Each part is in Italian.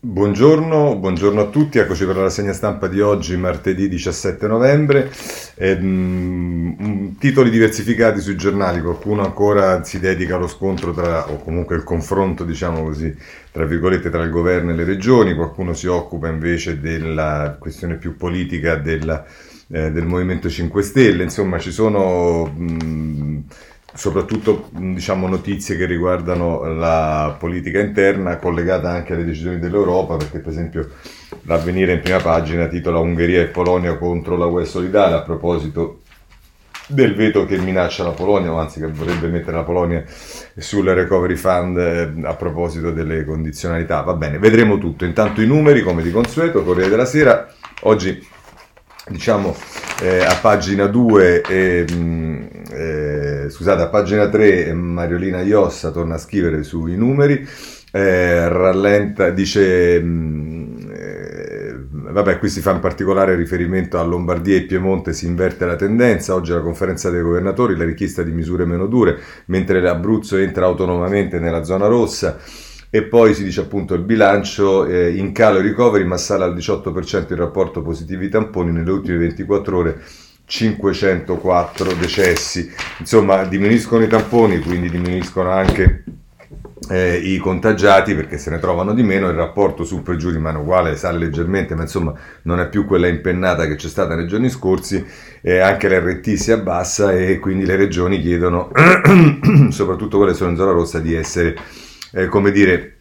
Buongiorno, buongiorno, a tutti, eccoci per la rassegna stampa di oggi, martedì 17 novembre. Eh, mh, titoli diversificati sui giornali, qualcuno ancora si dedica allo scontro tra, o comunque il confronto, diciamo così, tra virgolette, tra il governo e le regioni, qualcuno si occupa invece della questione più politica della, eh, del Movimento 5 Stelle, insomma ci sono... Mh, soprattutto diciamo, notizie che riguardano la politica interna collegata anche alle decisioni dell'Europa, perché per esempio l'avvenire in prima pagina titola Ungheria e Polonia contro la UE solidale a proposito del veto che minaccia la Polonia, o anzi che vorrebbe mettere la Polonia sul recovery fund eh, a proposito delle condizionalità. Va bene, vedremo tutto. Intanto i numeri, come di consueto, Corriere della Sera. Oggi diciamo eh, a pagina 2 eh, eh, scusate a pagina 3 Mariolina Iossa torna a scrivere sui numeri eh, rallenta dice mh, eh, vabbè qui si fa in particolare riferimento a Lombardia e Piemonte si inverte la tendenza oggi alla conferenza dei governatori la richiesta di misure meno dure mentre l'Abruzzo entra autonomamente nella zona rossa e poi si dice appunto il bilancio eh, in calo i ricoveri ma sale al 18% il rapporto positivi tamponi nelle ultime 24 ore 504 decessi insomma diminuiscono i tamponi quindi diminuiscono anche eh, i contagiati perché se ne trovano di meno, il rapporto su per giù rimane uguale, sale leggermente, ma insomma non è più quella impennata che c'è stata nei giorni scorsi, eh, anche l'RT si abbassa e quindi le regioni chiedono, soprattutto quelle che sono in zona rossa, di essere eh, come dire,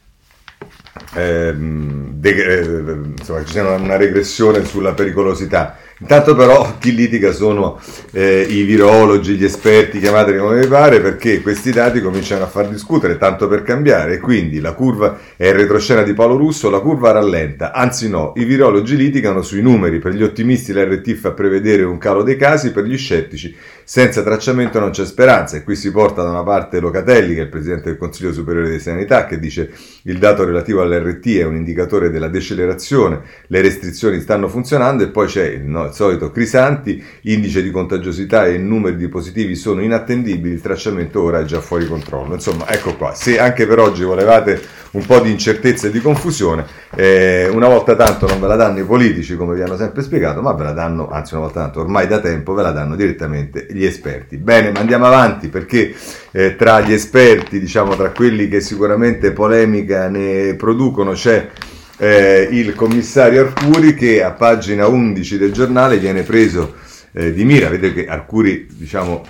ehm, de- eh, insomma, ci sia una regressione sulla pericolosità. Intanto però chi litiga sono eh, i virologi, gli esperti, chiamateli come vi pare, perché questi dati cominciano a far discutere, tanto per cambiare, e quindi la curva è il retroscena di Paolo Russo, la curva rallenta, anzi no, i virologi litigano sui numeri, per gli ottimisti l'RT fa prevedere un calo dei casi, per gli scettici senza tracciamento non c'è speranza. E qui si porta da una parte Locatelli che è il Presidente del Consiglio Superiore di Sanità che dice il dato relativo all'RT è un indicatore della decelerazione, le restrizioni stanno funzionando e poi c'è il, no, il solito Crisanti, indice di contagiosità e numeri di positivi sono inattendibili, il tracciamento ora è già fuori controllo. Insomma, ecco qua, se anche per oggi volevate un po' di incertezza e di confusione, eh, una volta tanto non ve la danno i politici come vi hanno sempre spiegato, ma ve la danno, anzi una volta tanto ormai da tempo ve la danno direttamente gli esperti. Bene, ma andiamo avanti perché eh, tra gli esperti, diciamo tra quelli che sicuramente polemica ne producono, c'è eh, il commissario Arcuri che a pagina 11 del giornale viene preso eh, di mira. Vedete che Arcuri, diciamo,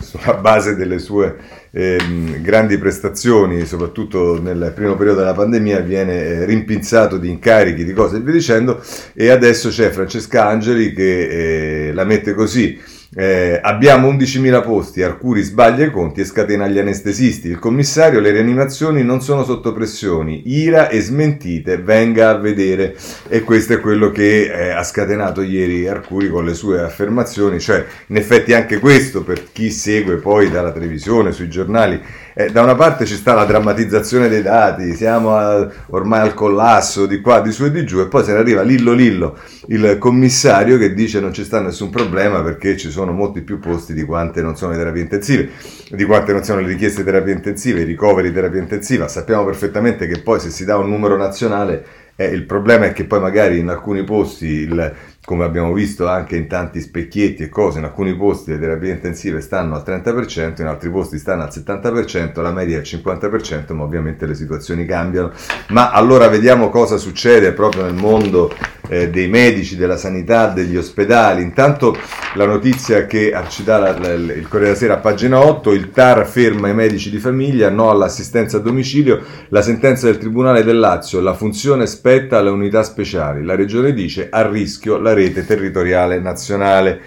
sulla base delle sue ehm, grandi prestazioni, soprattutto nel primo periodo della pandemia, viene eh, rimpinzato di incarichi, di cose e via dicendo, e adesso c'è Francesca Angeli che eh, la mette così eh, abbiamo 11.000 posti, Arcuri sbaglia i conti e scatena gli anestesisti. Il commissario, le rianimazioni non sono sotto pressioni, ira e smentite, venga a vedere. E questo è quello che eh, ha scatenato ieri Arcuri con le sue affermazioni, cioè in effetti anche questo per chi segue poi dalla televisione, sui giornali, eh, da una parte ci sta la drammatizzazione dei dati, siamo a, ormai al collasso di qua, di su e di giù, e poi se ne arriva Lillo Lillo, il commissario che dice non ci sta nessun problema perché ci sono molti più posti di quante non sono le terapie intensive, di quante non sono le richieste di terapia intensiva, i ricoveri di terapia intensiva. Sappiamo perfettamente che poi se si dà un numero nazionale eh, il problema è che poi magari in alcuni posti il, come abbiamo visto anche in tanti specchietti e cose, in alcuni posti le terapie intensive stanno al 30%, in altri posti stanno al 70%, la media è al 50%, ma ovviamente le situazioni cambiano. Ma allora vediamo cosa succede proprio nel mondo eh, dei medici, della sanità, degli ospedali. Intanto la notizia che ci dà la, la, il Corriere della Sera a pagina 8, il TAR ferma i medici di famiglia, no all'assistenza a domicilio, la sentenza del Tribunale del Lazio, la funzione spetta alle unità speciali. La Regione dice a rischio la rete territoriale nazionale.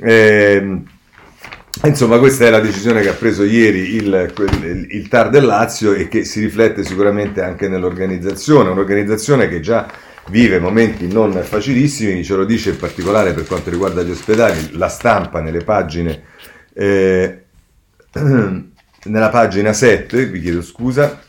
Eh, Insomma, questa è la decisione che ha preso ieri il, il, il, TAR del Lazio e che si riflette sicuramente anche nell'organizzazione, un'organizzazione che già vive momenti non facilissimi, ce lo dice in particolare per quanto riguarda gli ospedali, la stampa nelle pagine, eh, nella pagina 7, vi chiedo scusa,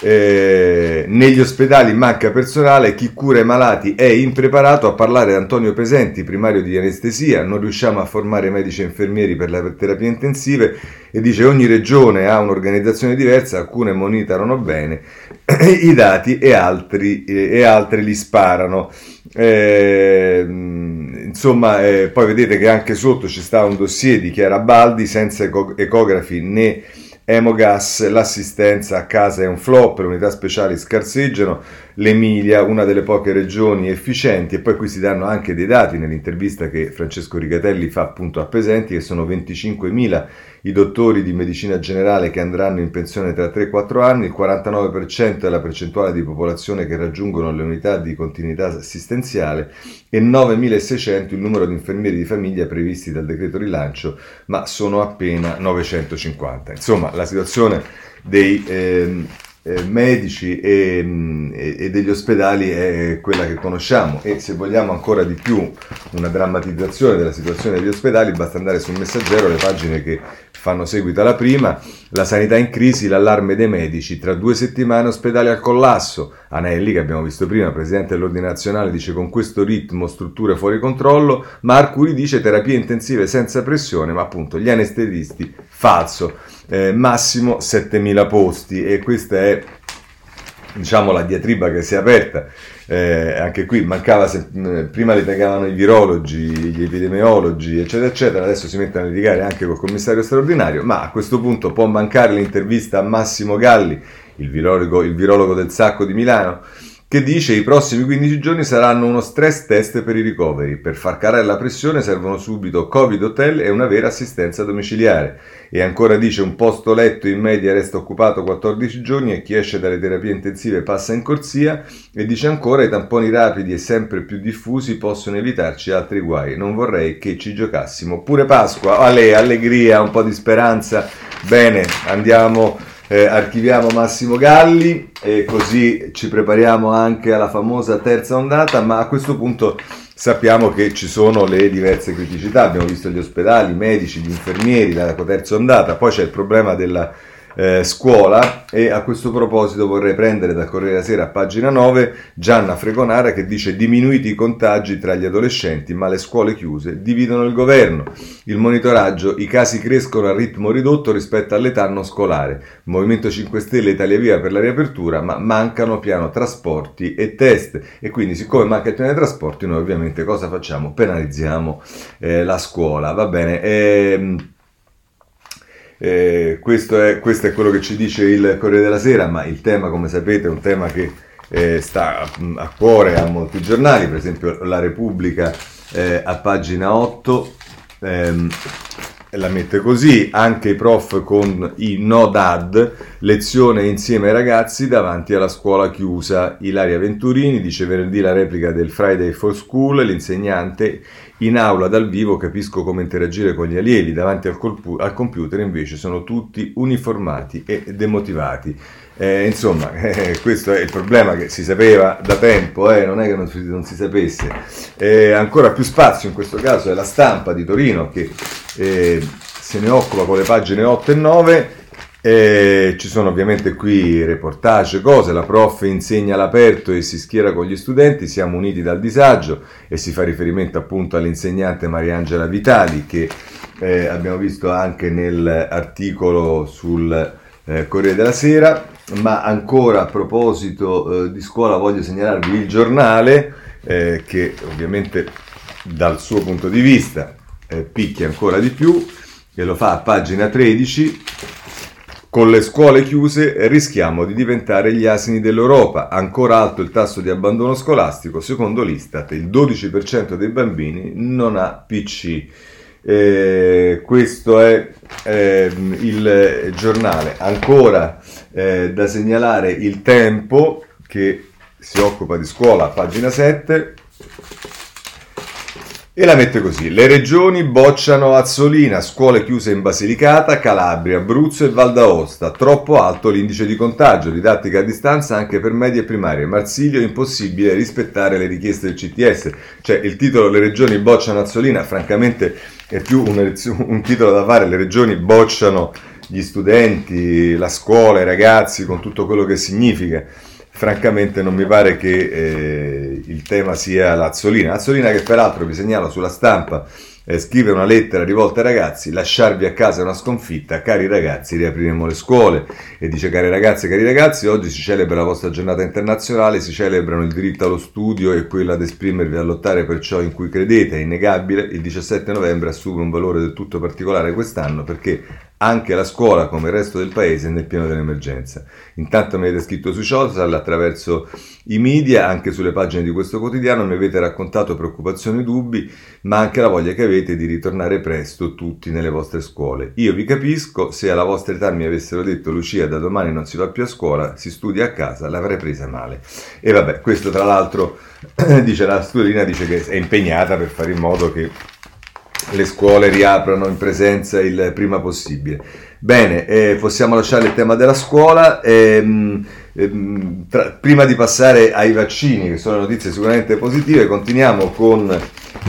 Eh, negli ospedali manca personale, chi cura i malati è impreparato a parlare Antonio Pesenti, primario di anestesia, non riusciamo a formare medici e infermieri per le terapie intensive e dice ogni regione ha un'organizzazione diversa, alcune monitorano bene i dati e altri, e altri li sparano. Eh, insomma, eh, poi vedete che anche sotto ci sta un dossier di Chiara Baldi senza ecografi né Emogas, l'assistenza a casa è un flop, le unità speciali scarseggiano, l'Emilia, una delle poche regioni efficienti, e poi qui si danno anche dei dati nell'intervista che Francesco Rigatelli fa appunto a Pesenti, che sono 25.000 i dottori di medicina generale che andranno in pensione tra 3 e 4 anni, il 49% è la percentuale di popolazione che raggiungono le unità di continuità assistenziale e 9.600 il numero di infermieri di famiglia previsti dal decreto rilancio, ma sono appena 950. Insomma, la situazione dei... Eh, eh, medici e, e, degli ospedali è quella che conosciamo. E se vogliamo ancora di più una drammatizzazione della situazione degli ospedali basta andare sul messaggero, le pagine che fanno seguito alla prima, la sanità in crisi, l'allarme dei medici, tra due settimane ospedali al collasso, Anelli che abbiamo visto prima, presidente dell'ordine nazionale, dice con questo ritmo strutture fuori controllo, ma Arcuri dice terapie intensive senza pressione, ma appunto gli anestesisti, falso, eh, massimo 7000 posti e questa è diciamo la diatriba che si è aperta. Eh, anche qui mancava se, eh, prima li pagavano i virologi, gli epidemiologi, eccetera, eccetera, adesso si mettono a litigare anche col commissario straordinario, ma a questo punto può mancare l'intervista a Massimo Galli, il virologo, il virologo del Sacco di Milano, che dice i prossimi 15 giorni saranno uno stress test per i ricoveri. Per far calare la pressione servono subito Covid hotel e una vera assistenza domiciliare. E ancora dice un posto letto in media resta occupato 14 giorni e chi esce dalle terapie intensive passa in corsia e dice ancora i tamponi rapidi e sempre più diffusi possono evitarci altri guai. Non vorrei che ci giocassimo. Pure Pasqua, alle, allegria, un po' di speranza. Bene, andiamo eh, archiviamo Massimo Galli e così ci prepariamo anche alla famosa terza ondata, ma a questo punto sappiamo che ci sono le diverse criticità, abbiamo visto gli ospedali, i medici, gli infermieri, la terza ondata, poi c'è il problema della eh, scuola e a questo proposito vorrei prendere da Corriere della Sera a pagina 9 Gianna Fregonara che dice diminuiti i contagi tra gli adolescenti ma le scuole chiuse dividono il governo. Il monitoraggio, i casi crescono a ritmo ridotto rispetto all'età non scolare. Movimento 5 Stelle Italia Via per la riapertura ma mancano piano trasporti e test e quindi siccome manca il piano dei trasporti noi ovviamente cosa facciamo? Penalizziamo eh, la scuola. Va bene. Ehm, eh, questo, è, questo, è, quello che ci dice il Corriere della Sera, ma il tema, come sapete, è un tema che eh, sta a, a, cuore a molti giornali, per esempio La Repubblica eh, a pagina 8 ehm, la mette così, anche i prof con i no dad, lezione insieme ai ragazzi davanti alla scuola chiusa. Ilaria Venturini dice venerdì la replica del Friday for School, l'insegnante in aula dal vivo capisco come interagire con gli allievi, davanti al, colpu- al computer invece sono tutti uniformati e demotivati. Eh, insomma, eh, questo è il problema che si sapeva da tempo, eh, non è che non si, non si sapesse. Eh, ancora più spazio in questo caso è la stampa di Torino che eh, se ne occupa con le pagine 8 e 9 e ci sono ovviamente qui reportage, cose, la prof insegna all'aperto e si schiera con gli studenti, siamo uniti dal disagio e si fa riferimento appunto all'insegnante Mariangela Vitali che eh, abbiamo visto anche nell'articolo sul eh, Corriere della Sera, ma ancora a proposito eh, di scuola voglio segnalarvi il giornale eh, che ovviamente dal suo punto di vista eh, picchia ancora di più e lo fa a pagina 13 con le scuole chiuse rischiamo di diventare gli asini dell'Europa. Ancora alto il tasso di abbandono scolastico, secondo l'Istat il 12% dei bambini non ha PC. Eh, questo è eh, il giornale. Ancora eh, da segnalare il tempo che si occupa di scuola, pagina 7. E la mette così: le regioni bocciano Azzolina, scuole chiuse in Basilicata, Calabria, Abruzzo e Val d'Aosta. Troppo alto l'indice di contagio, didattica a distanza anche per medie e primarie. Marsiglio impossibile rispettare le richieste del CTS. Cioè il titolo Le regioni bocciano Azzolina, francamente è più un, un titolo da fare, le regioni bocciano gli studenti, la scuola, i ragazzi, con tutto quello che significa. Francamente non mi pare che eh, il tema sia l'Azzolina. L'Azzolina che peraltro vi segnalo sulla stampa eh, scrive una lettera rivolta ai ragazzi, lasciarvi a casa è una sconfitta, cari ragazzi riapriremo le scuole e dice cari ragazzi e cari ragazzi oggi si celebra la vostra giornata internazionale, si celebrano il diritto allo studio e quello ad esprimervi a lottare per ciò in cui credete, è innegabile, il 17 novembre assume un valore del tutto particolare quest'anno perché anche la scuola, come il resto del paese, nel pieno dell'emergenza. Intanto mi avete scritto sui social, attraverso i media, anche sulle pagine di questo quotidiano, mi avete raccontato preoccupazioni e dubbi, ma anche la voglia che avete di ritornare presto tutti nelle vostre scuole. Io vi capisco, se alla vostra età mi avessero detto Lucia da domani non si va più a scuola, si studia a casa, l'avrei presa male. E vabbè, questo tra l'altro dice la studina dice che è impegnata per fare in modo che le scuole riaprano in presenza il prima possibile. Bene, eh, possiamo lasciare il tema della scuola. Ehm, ehm, tra, prima di passare ai vaccini, che sono notizie sicuramente positive, continuiamo con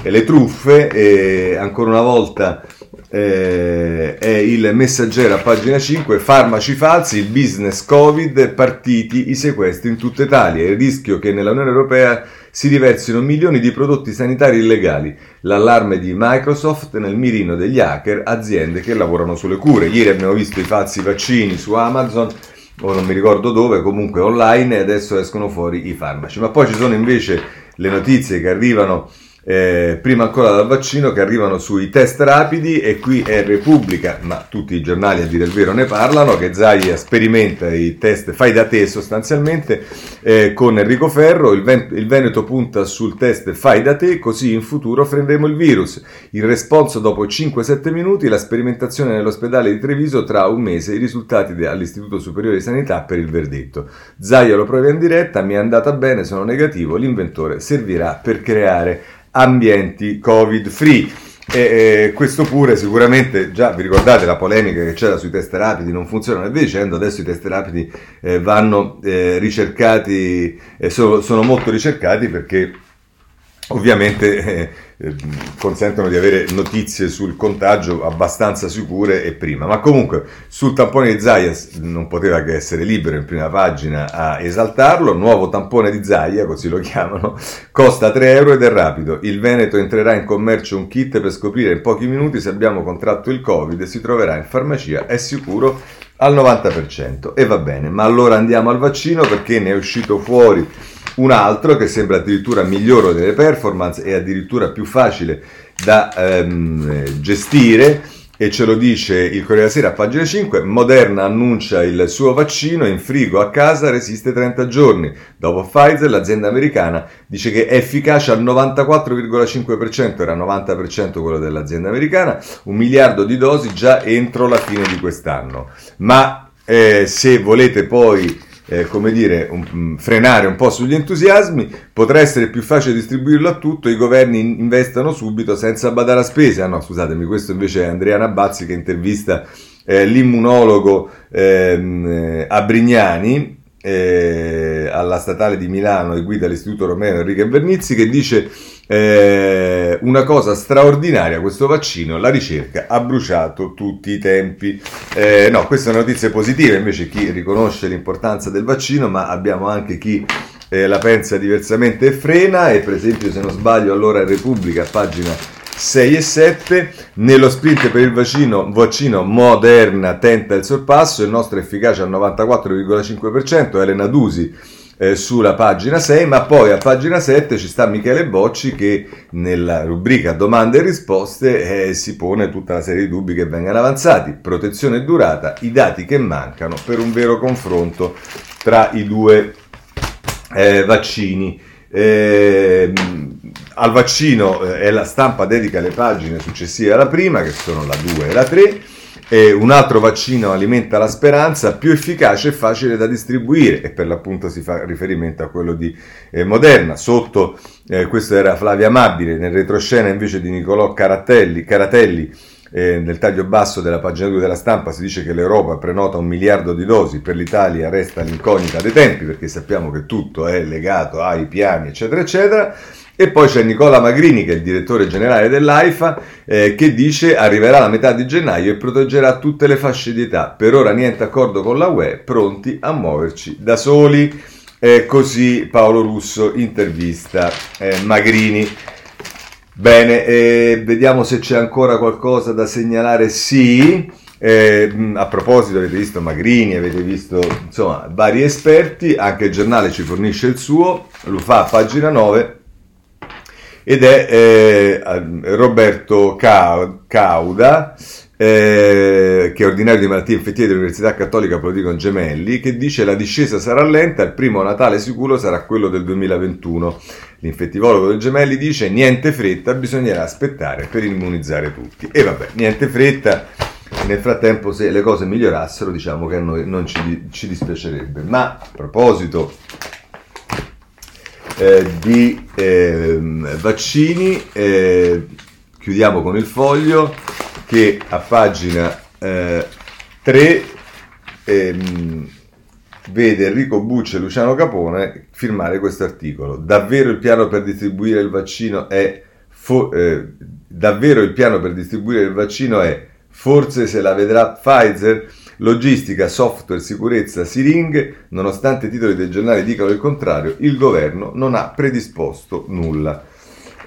eh, le truffe. E ancora una volta eh, è il messaggero a pagina 5, farmaci falsi, il business Covid, partiti i sequestri in tutta Italia. Il rischio che nella Unione Europea si riversino milioni di prodotti sanitari illegali. L'allarme di Microsoft nel mirino degli hacker, aziende che lavorano sulle cure. Ieri abbiamo visto i falsi vaccini su Amazon o non mi ricordo dove, comunque online e adesso escono fuori i farmaci. Ma poi ci sono invece le notizie che arrivano eh, prima ancora dal vaccino che arrivano sui test rapidi e qui è Repubblica, ma tutti i giornali a dire il vero ne parlano, che Zaia sperimenta i test fai da te sostanzialmente eh, con Enrico Ferro, il, Ven- il, Veneto punta sul test fai da te, così in futuro frenderemo il virus. Il responso dopo 5-7 minuti, la sperimentazione nell'ospedale di Treviso tra un mese, i risultati de- all'Istituto Superiore di Sanità per il verdetto. Zaia lo prova in diretta, mi è andata bene, sono negativo, l'inventore servirà per creare ambienti covid free. E, e, questo pure sicuramente, già vi ricordate la polemica che c'era sui test rapidi, non funzionano e via dicendo, adesso i test rapidi eh, vanno eh, ricercati, eh, sono, sono molto ricercati perché ovviamente eh, eh, consentono di avere notizie sul contagio abbastanza sicure e prima. Ma comunque sul tampone di Zayas non poteva che essere libero in prima pagina a esaltarlo. Nuovo tampone di Zaia, così lo chiamano, costa 3 euro ed è rapido. Il Veneto entrerà in commercio un kit per scoprire in pochi minuti se abbiamo contratto il Covid e si troverà in farmacia, è sicuro al 90%. E va bene, ma allora andiamo al vaccino perché ne è uscito fuori un altro che sembra addirittura migliore delle performance e addirittura più facile da ehm, gestire e ce lo dice il Corriere della Sera a pagina 5, Moderna annuncia il suo vaccino in frigo a casa resiste 30 giorni. Dopo Pfizer l'azienda americana dice che è efficace al 94,5%, era 90% quello dell'azienda americana, un miliardo di dosi già entro la fine di quest'anno. Ma eh, se volete poi eh, come dire, un, mm, frenare un po' sugli entusiasmi, potrà essere più facile distribuirlo a tutto, i governi investano subito senza badare a spese. Ah no, scusatemi, questo invece è Andrea Nabazzi che intervista eh, l'immunologo ehm, eh, a Brignani, eh, alla statale di Milano e guida l'Istituto Romeo Enrico Vernizzi che dice eh, una cosa straordinaria questo vaccino, la ricerca ha bruciato tutti i tempi. Eh, no, queste sono notizie positive, invece chi riconosce l'importanza del vaccino, ma abbiamo anche chi eh, la pensa diversamente e frena, e per esempio se non sbaglio allora Repubblica, pagina 6 e 7, nello sprint per il vaccino, vaccino Moderna tenta il sorpasso, il nostro è efficace al 94,5%, Elena Dusi eh, sulla pagina 6, ma poi a pagina 7 ci sta Michele Bocci che nella rubrica domande e risposte eh, si pone tutta una serie di dubbi che vengono avanzati, protezione e durata, i dati che mancano per un vero confronto tra i due eh, vaccini. Eh, al vaccino eh, la stampa dedica le pagine successive alla prima, che sono la 2 e la 3 e un altro vaccino alimenta la speranza, più efficace e facile da distribuire e per l'appunto si fa riferimento a quello di eh, Moderna. Sotto, eh, questo era Flavia Amabile, nel retroscena invece di Nicolò Caratelli, Caratelli eh, nel taglio basso della pagina 2 della stampa si dice che l'Europa prenota un miliardo di dosi, per l'Italia resta l'incognita dei tempi perché sappiamo che tutto è legato ai piani eccetera eccetera. E poi c'è Nicola Magrini, che è il direttore generale dell'AIFA, eh, che dice arriverà la metà di gennaio e proteggerà tutte le fasce di età. Per ora niente accordo con la UE, pronti a muoverci da soli. Eh, così Paolo Russo intervista eh, Magrini. Bene, vediamo se c'è ancora qualcosa da segnalare. Sì. Eh, a proposito, avete visto Magrini, avete visto insomma vari esperti, anche il giornale ci fornisce il suo, lo fa a pagina 9 ed è eh, Roberto Cauda, eh, che è ordinario di malattie infettive dell'Università Cattolica Politicon Gemelli, che dice la discesa sarà lenta, il primo Natale sicuro sarà quello del 2021. L'infettivologo del Gemelli dice niente fretta, bisognerà aspettare per immunizzare tutti. E vabbè, niente fretta, nel frattempo se le cose migliorassero diciamo che a noi non ci, ci dispiacerebbe. Ma a proposito eh, di eh, vaccini. Eh, chiudiamo con il foglio che a pagina 3 eh, ehm, vede Enrico Bucci e Luciano Capone firmare questo articolo. Davvero il piano per distribuire il vaccino è fo- eh, davvero il piano per distribuire il vaccino è forse se la vedrà Pfizer? Logistica, software, sicurezza, siringhe, nonostante i titoli dei giornali dicano il contrario, il governo non ha predisposto nulla.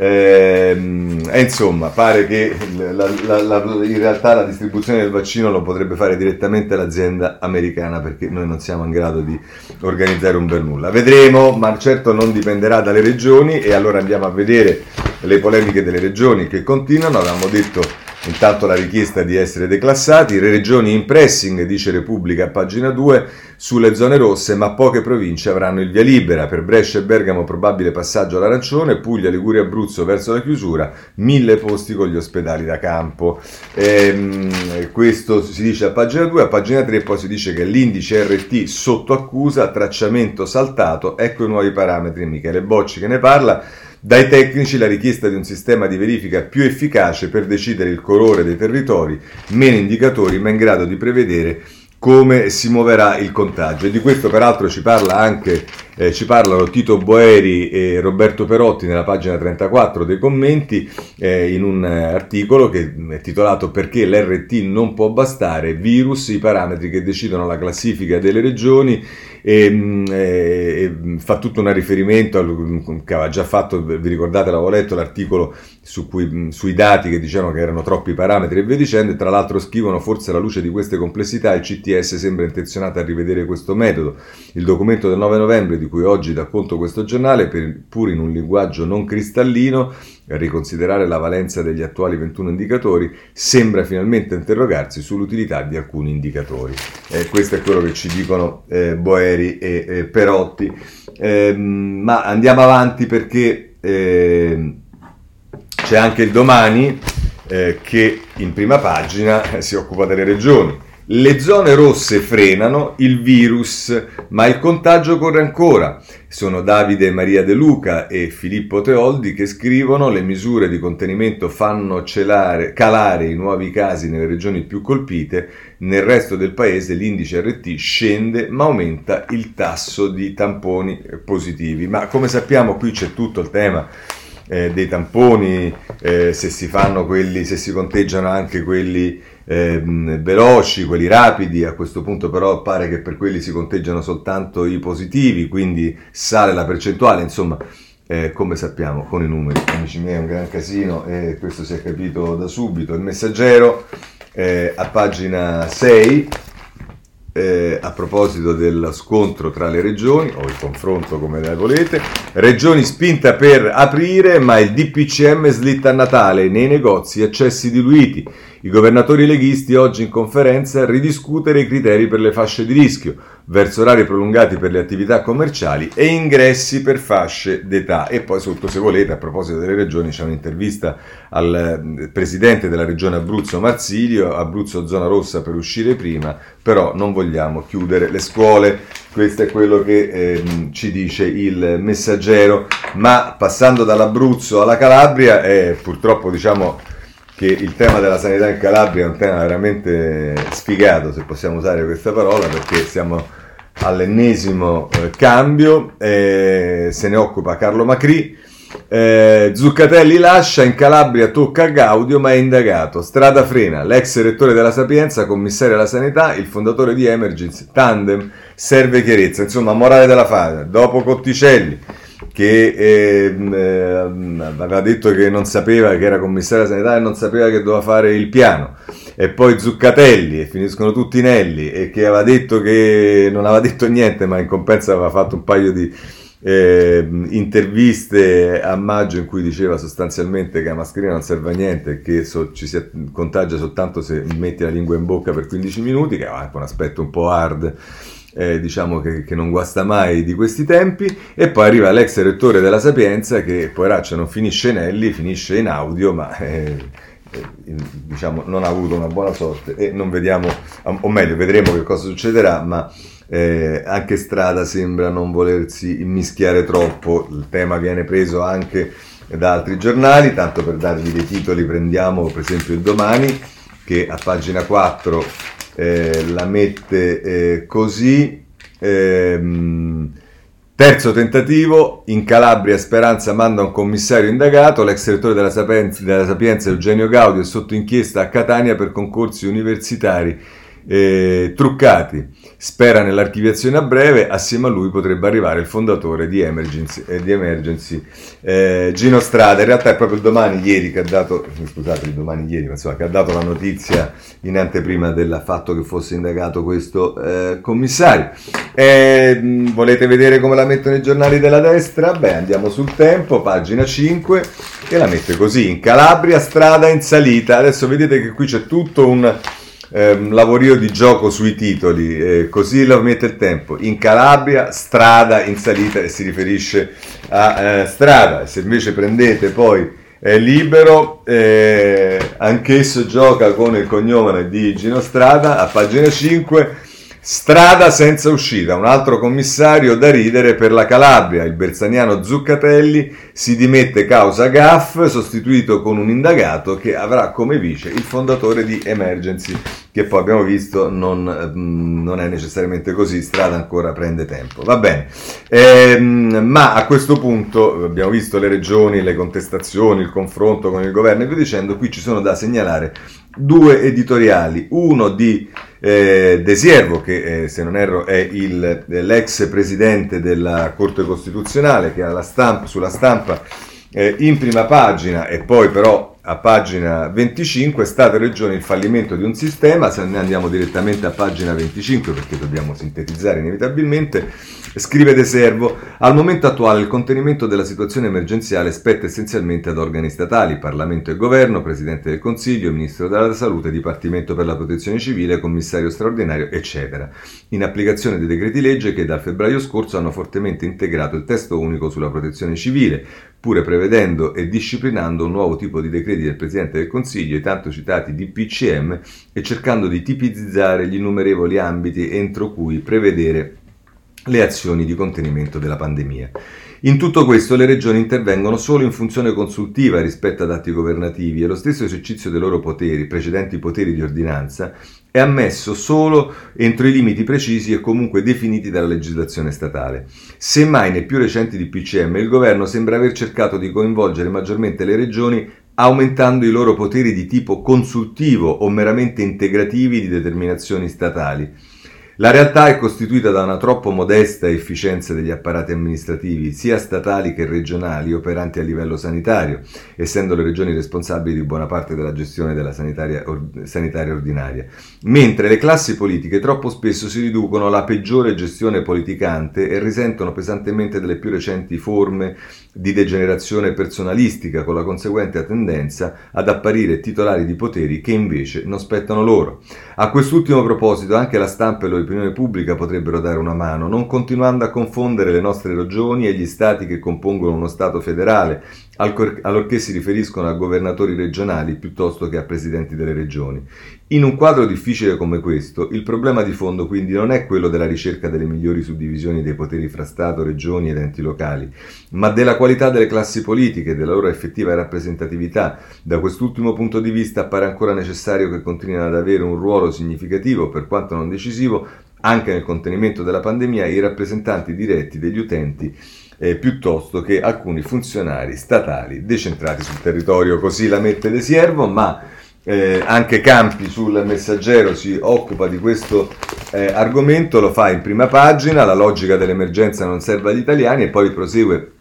Ehm, e insomma, pare che la, la, la, in realtà la distribuzione del vaccino lo potrebbe fare direttamente l'azienda americana perché noi non siamo in grado di organizzare un bel nulla. Vedremo, ma certo non dipenderà dalle regioni e allora andiamo a vedere le polemiche delle regioni che continuano. Avevamo detto Intanto la richiesta di essere declassati, le regioni in pressing, dice Repubblica pagina 2, sulle zone rosse, ma poche province avranno il via libera. Per Brescia e Bergamo probabile passaggio all'arancione, Puglia, Liguria e Abruzzo verso la chiusura, mille posti con gli ospedali da campo. Ehm, questo si dice a pagina 2, a pagina 3 poi si dice che l'indice RT sotto accusa, tracciamento saltato, ecco i nuovi parametri. Michele Bocci che ne parla. Dai tecnici la richiesta di un sistema di verifica più efficace per decidere il colore dei territori, meno indicatori ma in grado di prevedere come si muoverà il contagio. E di questo peraltro ci, parla anche, eh, ci parlano Tito Boeri e Roberto Perotti nella pagina 34 dei commenti eh, in un articolo che è titolato Perché l'RT non può bastare, virus, i parametri che decidono la classifica delle regioni mm, e, e fa tutto un riferimento al, che aveva già fatto, vi ricordate, l'avevo letto l'articolo su cui, mm, sui dati che dicevano che erano troppi parametri e via dicendo, e tra l'altro scrivono forse alla luce di queste complessità il CTS sembra intenzionato a rivedere questo metodo. Il documento del 9 novembre di cui oggi dà conto questo giornale, per, pur in un linguaggio non cristallino, riconsiderare la valenza degli attuali 21 indicatori, sembra finalmente interrogarsi sull'utilità di alcuni indicatori. Eh, questo è quello che ci dicono eh, Boeri e eh, Perotti. Ehm, ma andiamo avanti perché ehm, c'è anche il domani eh, che in prima pagina si occupa delle regioni. Le zone rosse frenano il virus, ma il contagio corre ancora. Sono Davide Maria De Luca e Filippo Teoldi che scrivono le misure di contenimento fanno celare, calare i nuovi casi nelle regioni più colpite, nel resto del paese l'indice RT scende ma aumenta il tasso di tamponi positivi. Ma come sappiamo qui c'è tutto il tema eh, dei tamponi, eh, se si fanno quelli, se si conteggiano anche quelli eh, veloci, quelli rapidi, a questo punto però pare che per quelli si conteggiano soltanto i positivi, quindi sale la percentuale, insomma, eh, come sappiamo con i numeri, amici miei, è un gran casino e questo si è capito da subito. Il messaggero eh, a pagina 6 eh, a proposito dello scontro tra le regioni, o il confronto come le volete, regioni spinta per aprire, ma il DPCM slitta a Natale, nei negozi accessi diluiti. I governatori leghisti oggi in conferenza ridiscutere i criteri per le fasce di rischio, verso orari prolungati per le attività commerciali e ingressi per fasce d'età. E poi sotto, se volete, a proposito delle regioni, c'è un'intervista al eh, presidente della regione Abruzzo Marsilio, Abruzzo zona rossa per uscire prima, però non vogliamo chiudere le scuole. Questo è quello che eh, ci dice il messaggero. Ma passando dall'Abruzzo alla Calabria, è purtroppo diciamo che il tema della sanità in Calabria è un tema veramente sfigato, se possiamo usare questa parola, perché siamo all'ennesimo eh, cambio, eh, se ne occupa Carlo Macri. Eh, Zuccatelli lascia, in Calabria tocca a Gaudio ma è indagato. Strada frena, l'ex rettore della Sapienza, commissario alla sanità, il fondatore di Emergency, Tandem, serve chiarezza. Insomma, morale della fase, dopo Cotticelli che eh, eh, aveva detto che non sapeva che era commissario della sanità e non sapeva che doveva fare il piano. E poi Zuccatelli e finiscono tutti Nelli e che aveva detto che non aveva detto niente ma in compenso aveva fatto un paio di eh, interviste a maggio in cui diceva sostanzialmente che la mascherina non serve a niente che so, ci si contagia soltanto se metti la lingua in bocca per 15 minuti che è anche un aspetto un po' hard eh, diciamo che, che, non guasta mai di questi tempi, e poi arriva l'ex rettore della Sapienza che poveraccio non finisce Nelli, finisce in audio, ma eh, eh, diciamo non ha avuto una buona sorte. E non vediamo, o meglio vedremo che cosa succederà, ma eh, anche Strada sembra non volersi immischiare troppo, il tema viene preso anche da altri giornali, tanto per darvi dei titoli prendiamo per esempio il domani che a pagina 4 eh, la mette eh, così. Ehm, terzo tentativo, in Calabria Speranza manda un commissario indagato, l'ex rettore della Sapienza, della Sapienza Eugenio Gaudio è sotto inchiesta a Catania per concorsi universitari eh, truccati. Spera nell'archiviazione a breve, assieme a lui potrebbe arrivare il fondatore di Emergency, eh, di Emergency eh, Gino Strada. In realtà è proprio il domani ieri che ha dato, scusate, il domani ieri, ma insomma, che ha dato la notizia in anteprima del fatto che fosse indagato questo eh, commissario. Eh, volete vedere come la mettono i giornali della destra? Beh, andiamo sul tempo, pagina 5, e la mette così, in Calabria strada in salita. Adesso vedete che qui c'è tutto un ehm, lavorio di gioco sui titoli, eh, così lo mette il tempo. In Calabria, strada in salita e si riferisce a eh, strada. Se invece prendete poi è libero, eh, anch'esso gioca con il cognome di Gino Strada a pagina 5 Strada senza uscita, un altro commissario da ridere per la Calabria. Il bersaniano Zuccatelli si dimette causa GAF, sostituito con un indagato che avrà come vice il fondatore di Emergency, che poi abbiamo visto non, mm, non è necessariamente così, strada ancora prende tempo. Va bene, ehm, ma a questo punto abbiamo visto le regioni, le contestazioni, il confronto con il governo e via dicendo, qui ci sono da segnalare due editoriali, uno di eh, De che eh, se non erro è il, l'ex presidente della Corte Costituzionale, che stampa, sulla stampa eh, in prima pagina e poi però a pagina 25, Stato e Regione il fallimento di un sistema, se ne andiamo direttamente a pagina 25 perché dobbiamo sintetizzare inevitabilmente, scrive De Servo, al momento attuale il contenimento della situazione emergenziale spetta essenzialmente ad organi statali, Parlamento e Governo, Presidente del Consiglio, Ministro della Salute, Dipartimento per la Protezione Civile, Commissario straordinario, eccetera, in applicazione dei decreti legge che dal febbraio scorso hanno fortemente integrato il testo unico sulla protezione civile, pure prevedendo e disciplinando un nuovo tipo di decreti del Presidente del Consiglio, i tanto citati DPCM, e cercando di tipizzare gli innumerevoli ambiti entro cui prevedere le azioni di contenimento della pandemia. In tutto questo le regioni intervengono solo in funzione consultiva rispetto ad atti governativi e lo stesso esercizio dei loro poteri, precedenti poteri di ordinanza, è ammesso solo entro i limiti precisi e comunque definiti dalla legislazione statale. Semmai nei più recenti DPCM il governo sembra aver cercato di coinvolgere maggiormente le regioni aumentando i loro poteri di tipo consultivo o meramente integrativi di determinazioni statali la realtà è costituita da una troppo modesta efficienza degli apparati amministrativi, sia statali che regionali, operanti a livello sanitario, essendo le regioni responsabili di buona parte della gestione della sanitaria, or, sanitaria ordinaria, mentre le classi politiche troppo spesso si riducono alla peggiore gestione politicante e risentono pesantemente delle più recenti forme di degenerazione personalistica, con la conseguente tendenza ad apparire titolari di poteri che invece non spettano loro. A quest'ultimo proposito anche la stampa e l'opinione pubblica potrebbero dare una mano, non continuando a confondere le nostre regioni e gli stati che compongono uno Stato federale, allorché si riferiscono a governatori regionali piuttosto che a presidenti delle regioni. In un quadro difficile come questo, il problema di fondo quindi non è quello della ricerca delle migliori suddivisioni dei poteri fra Stato, regioni ed enti locali, ma della qualità delle classi politiche e della loro effettiva rappresentatività. Da quest'ultimo punto di vista appare ancora necessario che continuino ad avere un ruolo significativo, per quanto non decisivo, anche nel contenimento della pandemia, i rappresentanti diretti degli utenti eh, piuttosto che alcuni funzionari statali decentrati sul territorio. Così la mette De Siervo, ma eh, anche Campi sul Messaggero si occupa di questo eh, argomento, lo fa in prima pagina, la logica dell'emergenza non serve agli italiani e poi prosegue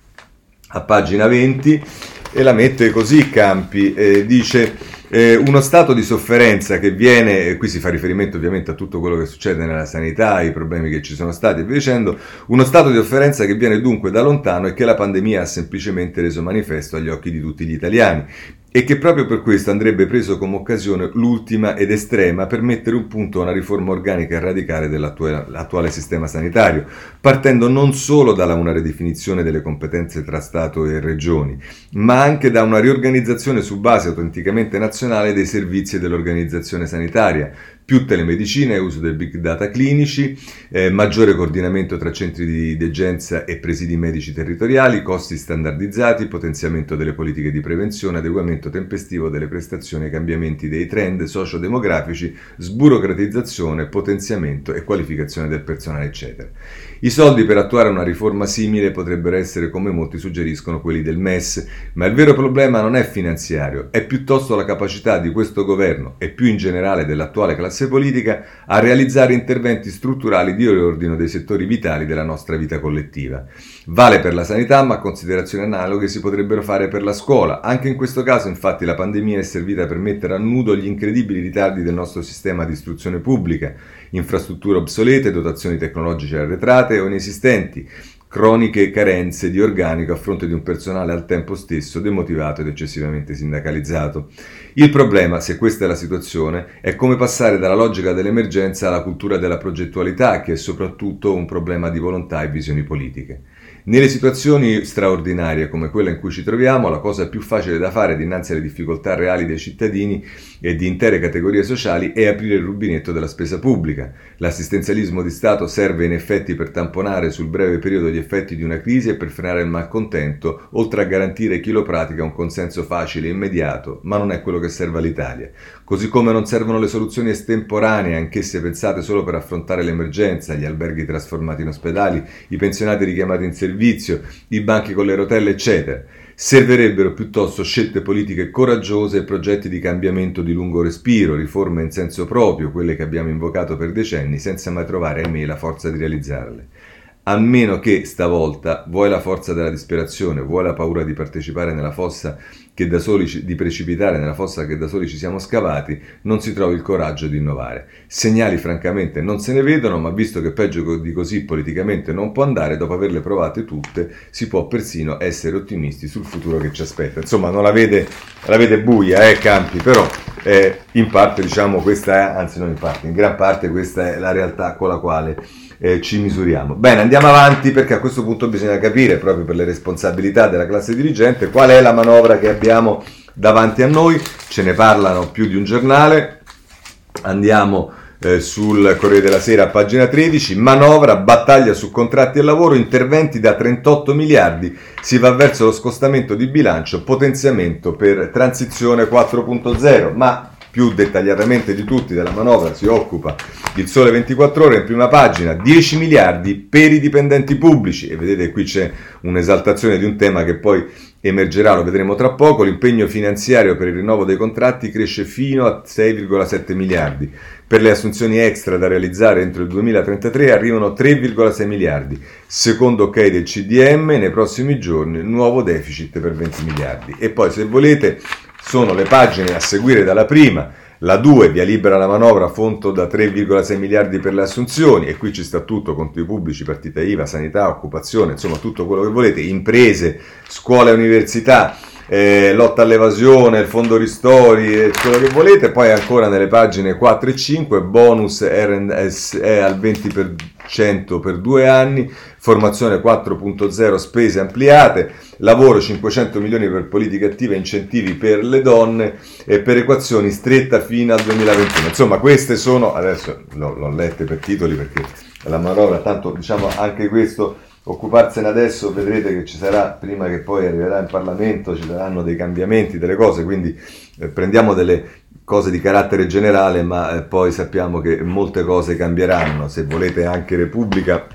a pagina 20 e la mette così Campi, eh, dice eh, uno stato di sofferenza che viene, qui si fa riferimento ovviamente a tutto quello che succede nella sanità, ai problemi che ci sono stati e via dicendo, uno stato di sofferenza che viene dunque da lontano e che la pandemia ha semplicemente reso manifesto agli occhi di tutti gli italiani e che proprio per questo andrebbe preso come occasione l'ultima ed estrema per mettere un punto a una riforma organica e radicale dell'attuale sistema sanitario, partendo non solo dalla una ridefinizione delle competenze tra Stato e Regioni, ma anche da una riorganizzazione su base autenticamente nazionale dei servizi dell'organizzazione sanitaria, più telemedicina e uso del big data clinici, eh, maggiore coordinamento tra centri di degenza e presidi medici territoriali, costi standardizzati, potenziamento delle politiche di prevenzione, adeguamento tempestivo delle prestazioni ai cambiamenti dei trend sociodemografici, sburocratizzazione, potenziamento e qualificazione del personale, eccetera. I soldi per attuare una riforma simile potrebbero essere, come molti suggeriscono, quelli del MES, ma il vero problema non è finanziario, è piuttosto la capacità di questo governo e più in generale dell'attuale classe politica a realizzare interventi strutturali di riordino dei settori vitali della nostra vita collettiva. Vale per la sanità, ma considerazioni analoghe si potrebbero fare per la scuola. Anche in questo caso, infatti, la pandemia è servita per mettere a nudo gli incredibili ritardi del nostro sistema di istruzione pubblica infrastrutture obsolete, dotazioni tecnologiche arretrate o inesistenti, croniche carenze di organico a fronte di un personale al tempo stesso demotivato ed eccessivamente sindacalizzato. Il problema, se questa è la situazione, è come passare dalla logica dell'emergenza alla cultura della progettualità, che è soprattutto un problema di volontà e visioni politiche. Nelle situazioni straordinarie come quella in cui ci troviamo, la cosa più facile da fare dinanzi alle difficoltà reali dei cittadini e di intere categorie sociali è aprire il rubinetto della spesa pubblica. L'assistenzialismo di Stato serve in effetti per tamponare sul breve periodo gli effetti di una crisi e per frenare il malcontento, oltre a garantire chi lo pratica un consenso facile e immediato, ma non è quello che serve all'Italia. Così come non servono le soluzioni estemporanee, anch'esse pensate solo per affrontare l'emergenza, gli alberghi trasformati in ospedali, i pensionati richiamati in servizio, i banchi con le rotelle, eccetera. Servirebbero piuttosto scelte politiche coraggiose e progetti di cambiamento di lungo respiro, riforme in senso proprio, quelle che abbiamo invocato per decenni, senza mai trovare, ahimè, la forza di realizzarle. A meno che stavolta vuoi la forza della disperazione, vuoi la paura di partecipare nella fossa che da soli di precipitare nella fossa che da soli ci siamo scavati, non si trovi il coraggio di innovare. Segnali francamente non se ne vedono, ma visto che peggio di così politicamente non può andare, dopo averle provate tutte, si può persino essere ottimisti sul futuro che ci aspetta. Insomma, non la vede, la vede buia, eh, Campi, però eh, in parte diciamo questa è, anzi non in parte, in gran parte questa è la realtà con la quale eh, ci misuriamo. Bene, andiamo avanti perché a questo punto bisogna capire, proprio per le responsabilità della classe dirigente, qual è la manovra che abbiamo davanti a noi. Ce ne parlano più di un giornale. Andiamo eh, sul Corriere della Sera, pagina 13, manovra, battaglia su contratti e lavoro, interventi da 38 miliardi, si va verso lo scostamento di bilancio, potenziamento per transizione 4.0, ma più dettagliatamente di tutti della manovra si occupa il Sole 24 ore in prima pagina, 10 miliardi per i dipendenti pubblici e vedete qui c'è un'esaltazione di un tema che poi emergerà, lo vedremo tra poco, l'impegno finanziario per il rinnovo dei contratti cresce fino a 6,7 miliardi. Per le assunzioni extra da realizzare entro il 2033 arrivano 3,6 miliardi. Secondo ok del CDM, nei prossimi giorni nuovo deficit per 20 miliardi. E poi se volete sono le pagine a seguire dalla prima. La 2 via libera la manovra fondo da 3,6 miliardi per le assunzioni e qui ci sta tutto, conti pubblici, partita IVA, sanità, occupazione, insomma tutto quello che volete, imprese, scuola e università. Eh, lotta all'evasione, il fondo ristori e quello che volete, poi ancora nelle pagine 4 e 5 bonus RNS è al 20% per due anni, formazione 4.0 spese ampliate, lavoro 500 milioni per politiche attive incentivi per le donne e per equazioni stretta fino al 2021. Insomma queste sono, adesso l'ho, l'ho lette per titoli perché la manovra, tanto diciamo anche questo occuparsene adesso vedrete che ci sarà, prima che poi arriverà in Parlamento, ci saranno dei cambiamenti, delle cose, quindi eh, prendiamo delle cose di carattere generale, ma eh, poi sappiamo che molte cose cambieranno. Se volete anche Repubblica,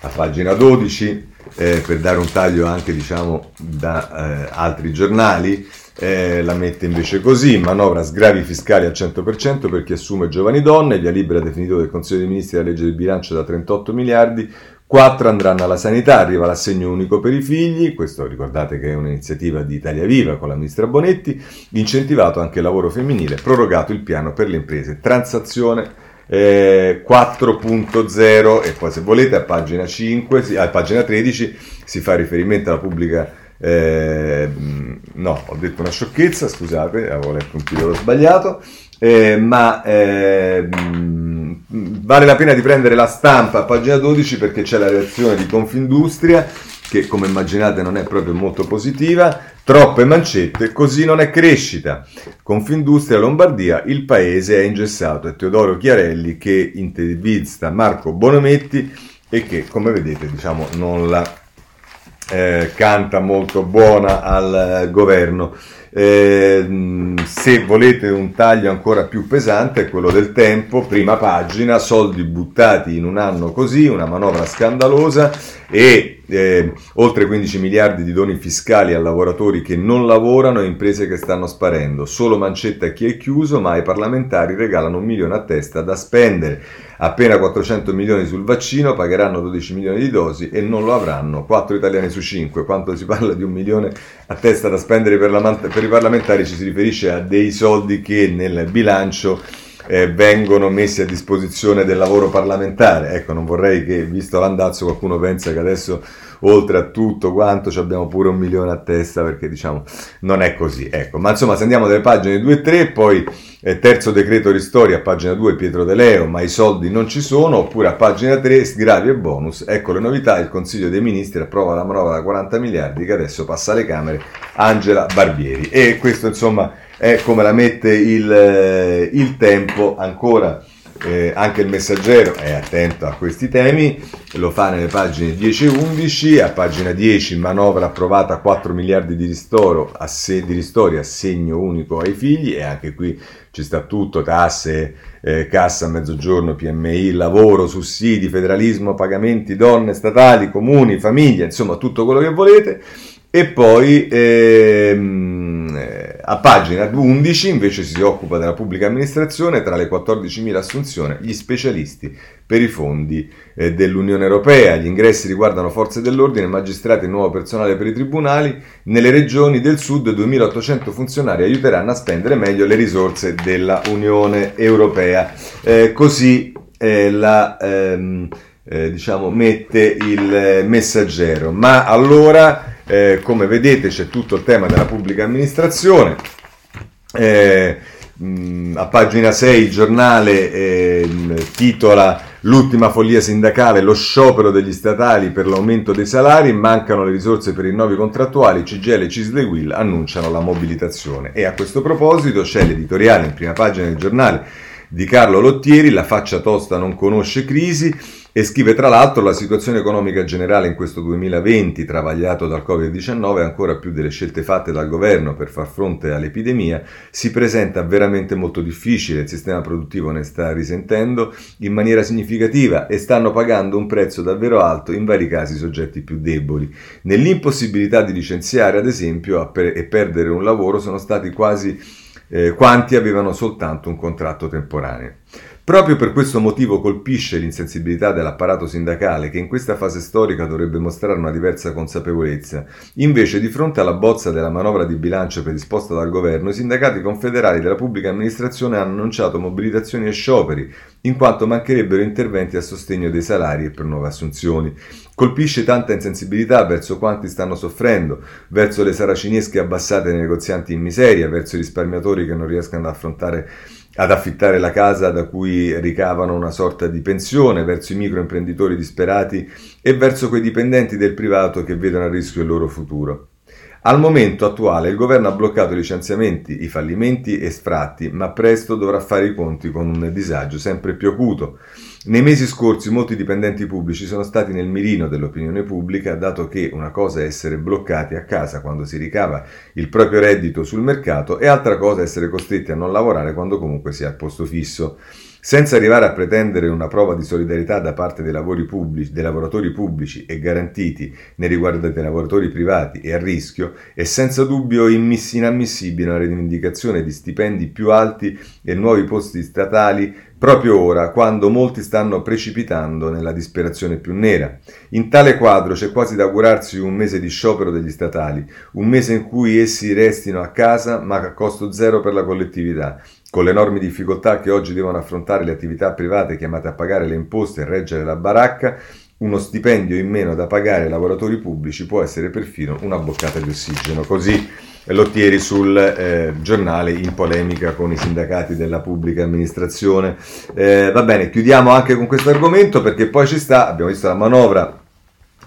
a pagina 12, eh, per dare un taglio anche diciamo da eh, altri giornali, eh, la mette invece così, manovra sgravi fiscali al 100% per chi assume giovani donne, via libera definito del Consiglio dei Ministri la legge del bilancio da 38 miliardi, 4 andranno alla sanità, arriva l'assegno unico per i figli, questo ricordate che è un'iniziativa di Italia Viva con la ministra Bonetti, incentivato anche il lavoro femminile, prorogato il piano per le imprese, transazione eh, 4.0 e poi se volete a pagina, 5, a pagina 13 si fa riferimento alla pubblica... Eh, no, ho detto una sciocchezza, scusate, avevo letto un titolo sbagliato, eh, ma... Eh, vale la pena di prendere la stampa a pagina 12 perché c'è la reazione di Confindustria che come immaginate non è proprio molto positiva, troppe mancette, così non è crescita. Confindustria Lombardia, il paese è ingessato, è Teodoro Chiarelli che intervista Marco Bonometti e che come vedete diciamo non la eh, canta molto buona al eh, governo. Eh, se volete un taglio ancora più pesante è quello del tempo, prima pagina, soldi buttati in un anno così, una manovra scandalosa e eh, oltre 15 miliardi di doni fiscali a lavoratori che non lavorano e imprese che stanno sparendo. Solo mancetta a chi è chiuso, ma ai parlamentari regalano un milione a testa da spendere. Appena 400 milioni sul vaccino, pagheranno 12 milioni di dosi e non lo avranno 4 italiani su 5. Quando si parla di un milione a testa da spendere per, la, per i parlamentari ci si riferisce a dei soldi che nel bilancio eh, vengono messi a disposizione del lavoro parlamentare. Ecco, non vorrei che, visto l'andazzo, qualcuno pensa che adesso, oltre a tutto quanto, abbiamo pure un milione a testa, perché diciamo non è così. Ecco, ma insomma, se andiamo dalle pagine 2 e 3, poi eh, terzo decreto ristori a pagina 2 Pietro De Leo, ma i soldi non ci sono, oppure a pagina 3 sgravi e bonus. Ecco le novità, il Consiglio dei Ministri approva la manovra da 40 miliardi che adesso passa alle Camere Angela Barbieri. E questo insomma è come la mette il, eh, il tempo ancora. Eh, anche il messaggero è attento a questi temi, lo fa nelle pagine 10 e 11, a pagina 10 manovra approvata 4 miliardi di, ristoro, asse, di ristori, assegno unico ai figli e anche qui ci sta tutto, tasse, eh, cassa mezzogiorno, PMI, lavoro, sussidi, federalismo, pagamenti, donne, statali, comuni, famiglie, insomma tutto quello che volete. E poi ehm, eh, a pagina 11 invece si occupa della pubblica amministrazione, tra le 14.000 assunzioni, gli specialisti per i fondi eh, dell'Unione Europea. Gli ingressi riguardano forze dell'ordine, magistrati e nuovo personale per i tribunali. Nelle regioni del sud 2.800 funzionari aiuteranno a spendere meglio le risorse della Unione Europea. Eh, così eh, la... Ehm, eh, diciamo, mette il eh, messaggero. Ma allora eh, come vedete c'è tutto il tema della pubblica amministrazione. Eh, mh, a pagina 6 il giornale eh, titola L'ultima follia sindacale, lo sciopero degli statali per l'aumento dei salari, mancano le risorse per i rinnovi contrattuali, CGL e Cisle Will annunciano la mobilitazione. E a questo proposito c'è l'editoriale in prima pagina del giornale di Carlo Lottieri, La faccia tosta non conosce crisi, e scrive tra l'altro la situazione economica generale in questo 2020, travagliato dal Covid-19 e ancora più delle scelte fatte dal governo per far fronte all'epidemia, si presenta veramente molto difficile, il sistema produttivo ne sta risentendo in maniera significativa e stanno pagando un prezzo davvero alto in vari casi i soggetti più deboli. Nell'impossibilità di licenziare, ad esempio, e perdere un lavoro sono stati quasi eh, quanti avevano soltanto un contratto temporaneo. Proprio per questo motivo colpisce l'insensibilità dell'apparato sindacale che in questa fase storica dovrebbe mostrare una diversa consapevolezza. Invece, di fronte alla bozza della manovra di bilancio predisposta dal governo, i sindacati confederali della pubblica amministrazione hanno annunciato mobilitazioni e scioperi, in quanto mancherebbero interventi a sostegno dei salari e per nuove assunzioni. Colpisce tanta insensibilità verso quanti stanno soffrendo, verso le saracinesche abbassate dei negozianti in miseria, verso i risparmiatori che non riescono ad affrontare ad affittare la casa da cui ricavano una sorta di pensione, verso i microimprenditori disperati e verso quei dipendenti del privato che vedono a rischio il loro futuro. Al momento attuale il governo ha bloccato i licenziamenti, i fallimenti e sfratti, ma presto dovrà fare i conti con un disagio sempre più acuto. Nei mesi scorsi molti dipendenti pubblici sono stati nel mirino dell'opinione pubblica, dato che una cosa è essere bloccati a casa quando si ricava il proprio reddito sul mercato e altra cosa è essere costretti a non lavorare quando comunque si è al posto fisso. Senza arrivare a pretendere una prova di solidarietà da parte dei, pubblici, dei lavoratori pubblici e garantiti nei riguardi dei lavoratori privati e a rischio, è senza dubbio inammissibile una rivendicazione di stipendi più alti e nuovi posti statali proprio ora, quando molti stanno precipitando nella disperazione più nera. In tale quadro c'è quasi da augurarsi un mese di sciopero degli statali, un mese in cui essi restino a casa ma a costo zero per la collettività, con le enormi difficoltà che oggi devono affrontare le attività private chiamate a pagare le imposte e reggere la baracca, uno stipendio in meno da pagare ai lavoratori pubblici può essere perfino una boccata di ossigeno. Così Lottieri sul eh, giornale in polemica con i sindacati della pubblica amministrazione. Eh, va bene, chiudiamo anche con questo argomento perché poi ci sta, abbiamo visto la manovra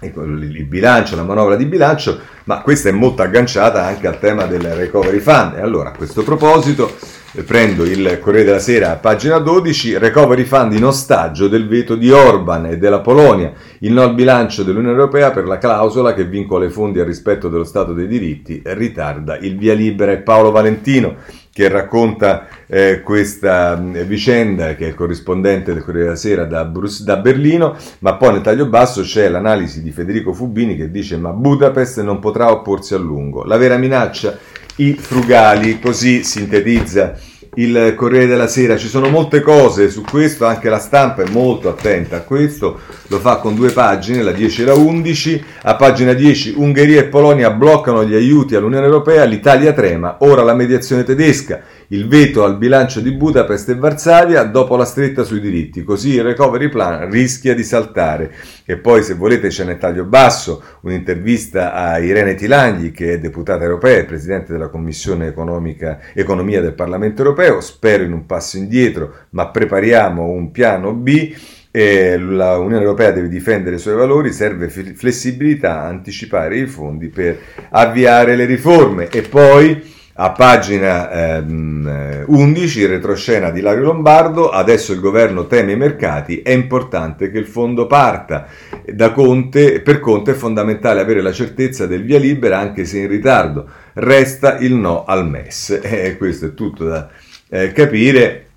il bilancio, la manovra di bilancio, ma questa è molto agganciata anche al tema del recovery fund. E allora, a questo proposito, prendo il Corriere della Sera, pagina 12, recovery fund in ostaggio del veto di Orban e della Polonia, il no al bilancio dell'Unione Europea per la clausola che vincola i fondi al rispetto dello Stato dei diritti ritarda il via libera e Paolo Valentino che racconta eh, questa mm, vicenda, che è il corrispondente del Corriere della Sera da, Brus- da, Berlino, ma poi nel taglio basso c'è l'analisi di Federico Fubini che dice ma Budapest non potrà opporsi a lungo. La vera minaccia i frugali, così sintetizza il Corriere della Sera. Ci sono molte cose su questo, anche la stampa è molto attenta a questo, lo fa con due pagine, la 10 e la 11. A pagina 10 Ungheria e Polonia bloccano gli aiuti all'Unione Europea, l'Italia trema, ora la mediazione tedesca il veto al bilancio di Budapest e Varsavia dopo la stretta sui diritti, così il recovery plan rischia di saltare. E poi se volete c'è nel taglio basso un'intervista a Irene Tilagli che è deputata europea e presidente della Commissione Economica, Economia del Parlamento Europeo, spero in un passo indietro, ma prepariamo un piano B. E la Unione Europea deve difendere i suoi valori, serve flessibilità, anticipare i fondi per avviare le riforme e poi a pagina ehm, 11, retroscena di Lario Lombardo, adesso il governo teme i mercati, è importante che il fondo parta. Da Conte, per Conte è fondamentale avere la certezza del via libera anche se in ritardo. Resta il no al MES. Eh, questo è tutto da eh, capire.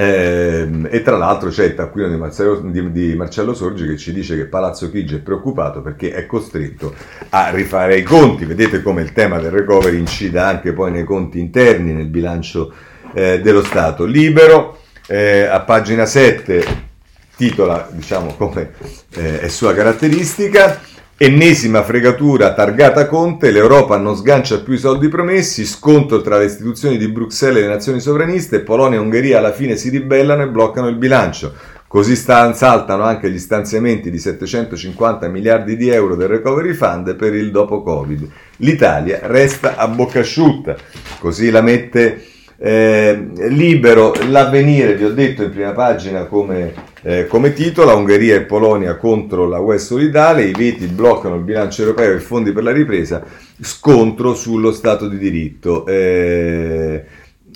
Eh, e tra l'altro c'è il taccuino di Marcello, di, di Marcello, Sorgi che ci dice che Palazzo Chigi è preoccupato perché è costretto a rifare i conti. Vedete come il tema del recovery incida anche poi nei conti interni, nel bilancio eh, dello Stato. Libero, eh, a pagina 7, titola diciamo come eh, è sua caratteristica. Ennesima fregatura targata Conte, l'Europa non sgancia più i soldi promessi, scontro tra le istituzioni di Bruxelles e le nazioni sovraniste, Polonia e Ungheria alla fine si ribellano e bloccano il bilancio. Così saltano anche gli stanziamenti di 750 miliardi di euro del Recovery Fund per il dopo Covid. L'Italia resta a bocca asciutta, così la mette eh, libero l'avvenire, vi ho detto in prima pagina come, eh, come titola, Ungheria e Polonia contro la UE solidale, i veti bloccano il bilancio europeo e i fondi per la ripresa, scontro sullo Stato di diritto. Eh,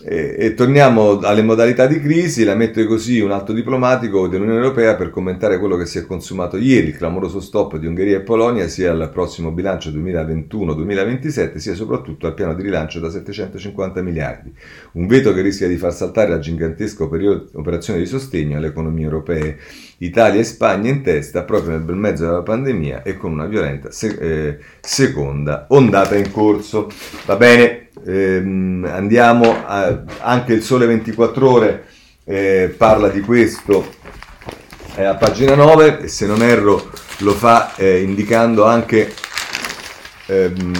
e, e, torniamo alle modalità di crisi, la metto così un atto diplomatico dell'Unione Europea per commentare quello che si è consumato ieri, il clamoroso stop di Ungheria e Polonia sia al prossimo bilancio 2021-2027 sia soprattutto al piano di rilancio da 750 miliardi. Un veto che rischia di far saltare la gigantesca operazione di sostegno alle economie europee. Italia e Spagna in testa proprio nel bel mezzo della pandemia e con una violenta se- eh, seconda ondata in corso. Va bene, ehm, andiamo a, anche il sole 24 ore eh, parla di questo eh, a pagina 9 e se non erro lo fa eh, indicando anche ehm,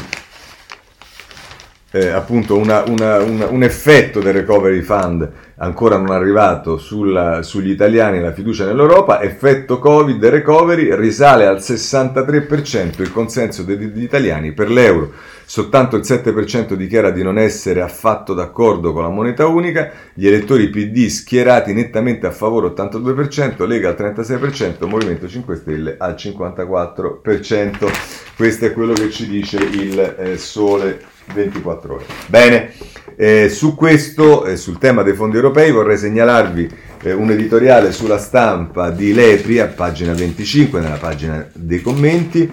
eh, appunto una, una, una, un effetto del recovery fund ancora non arrivato sulla, sugli italiani la fiducia nell'Europa, effetto Covid recovery risale al 63% il consenso degli italiani per l'euro. Soltanto il 7% dichiara di non essere affatto d'accordo con la moneta unica, gli elettori PD schierati nettamente a favore 82%, Lega al 36%, Movimento 5 Stelle al 54%. Questo è quello che ci dice il eh, Sole 24 ore. Bene, eh, su questo, eh, sul tema dei fondi europei, vorrei segnalarvi eh, un editoriale sulla stampa di Lepri a pagina 25, nella pagina dei commenti.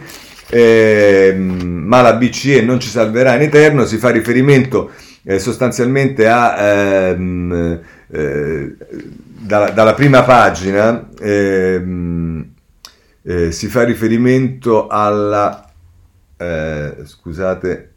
Ehm, ma la BCE non ci salverà in eterno, si fa riferimento eh, sostanzialmente a... Ehm, eh, dalla, dalla, prima pagina ehm, eh, si fa riferimento alla scusate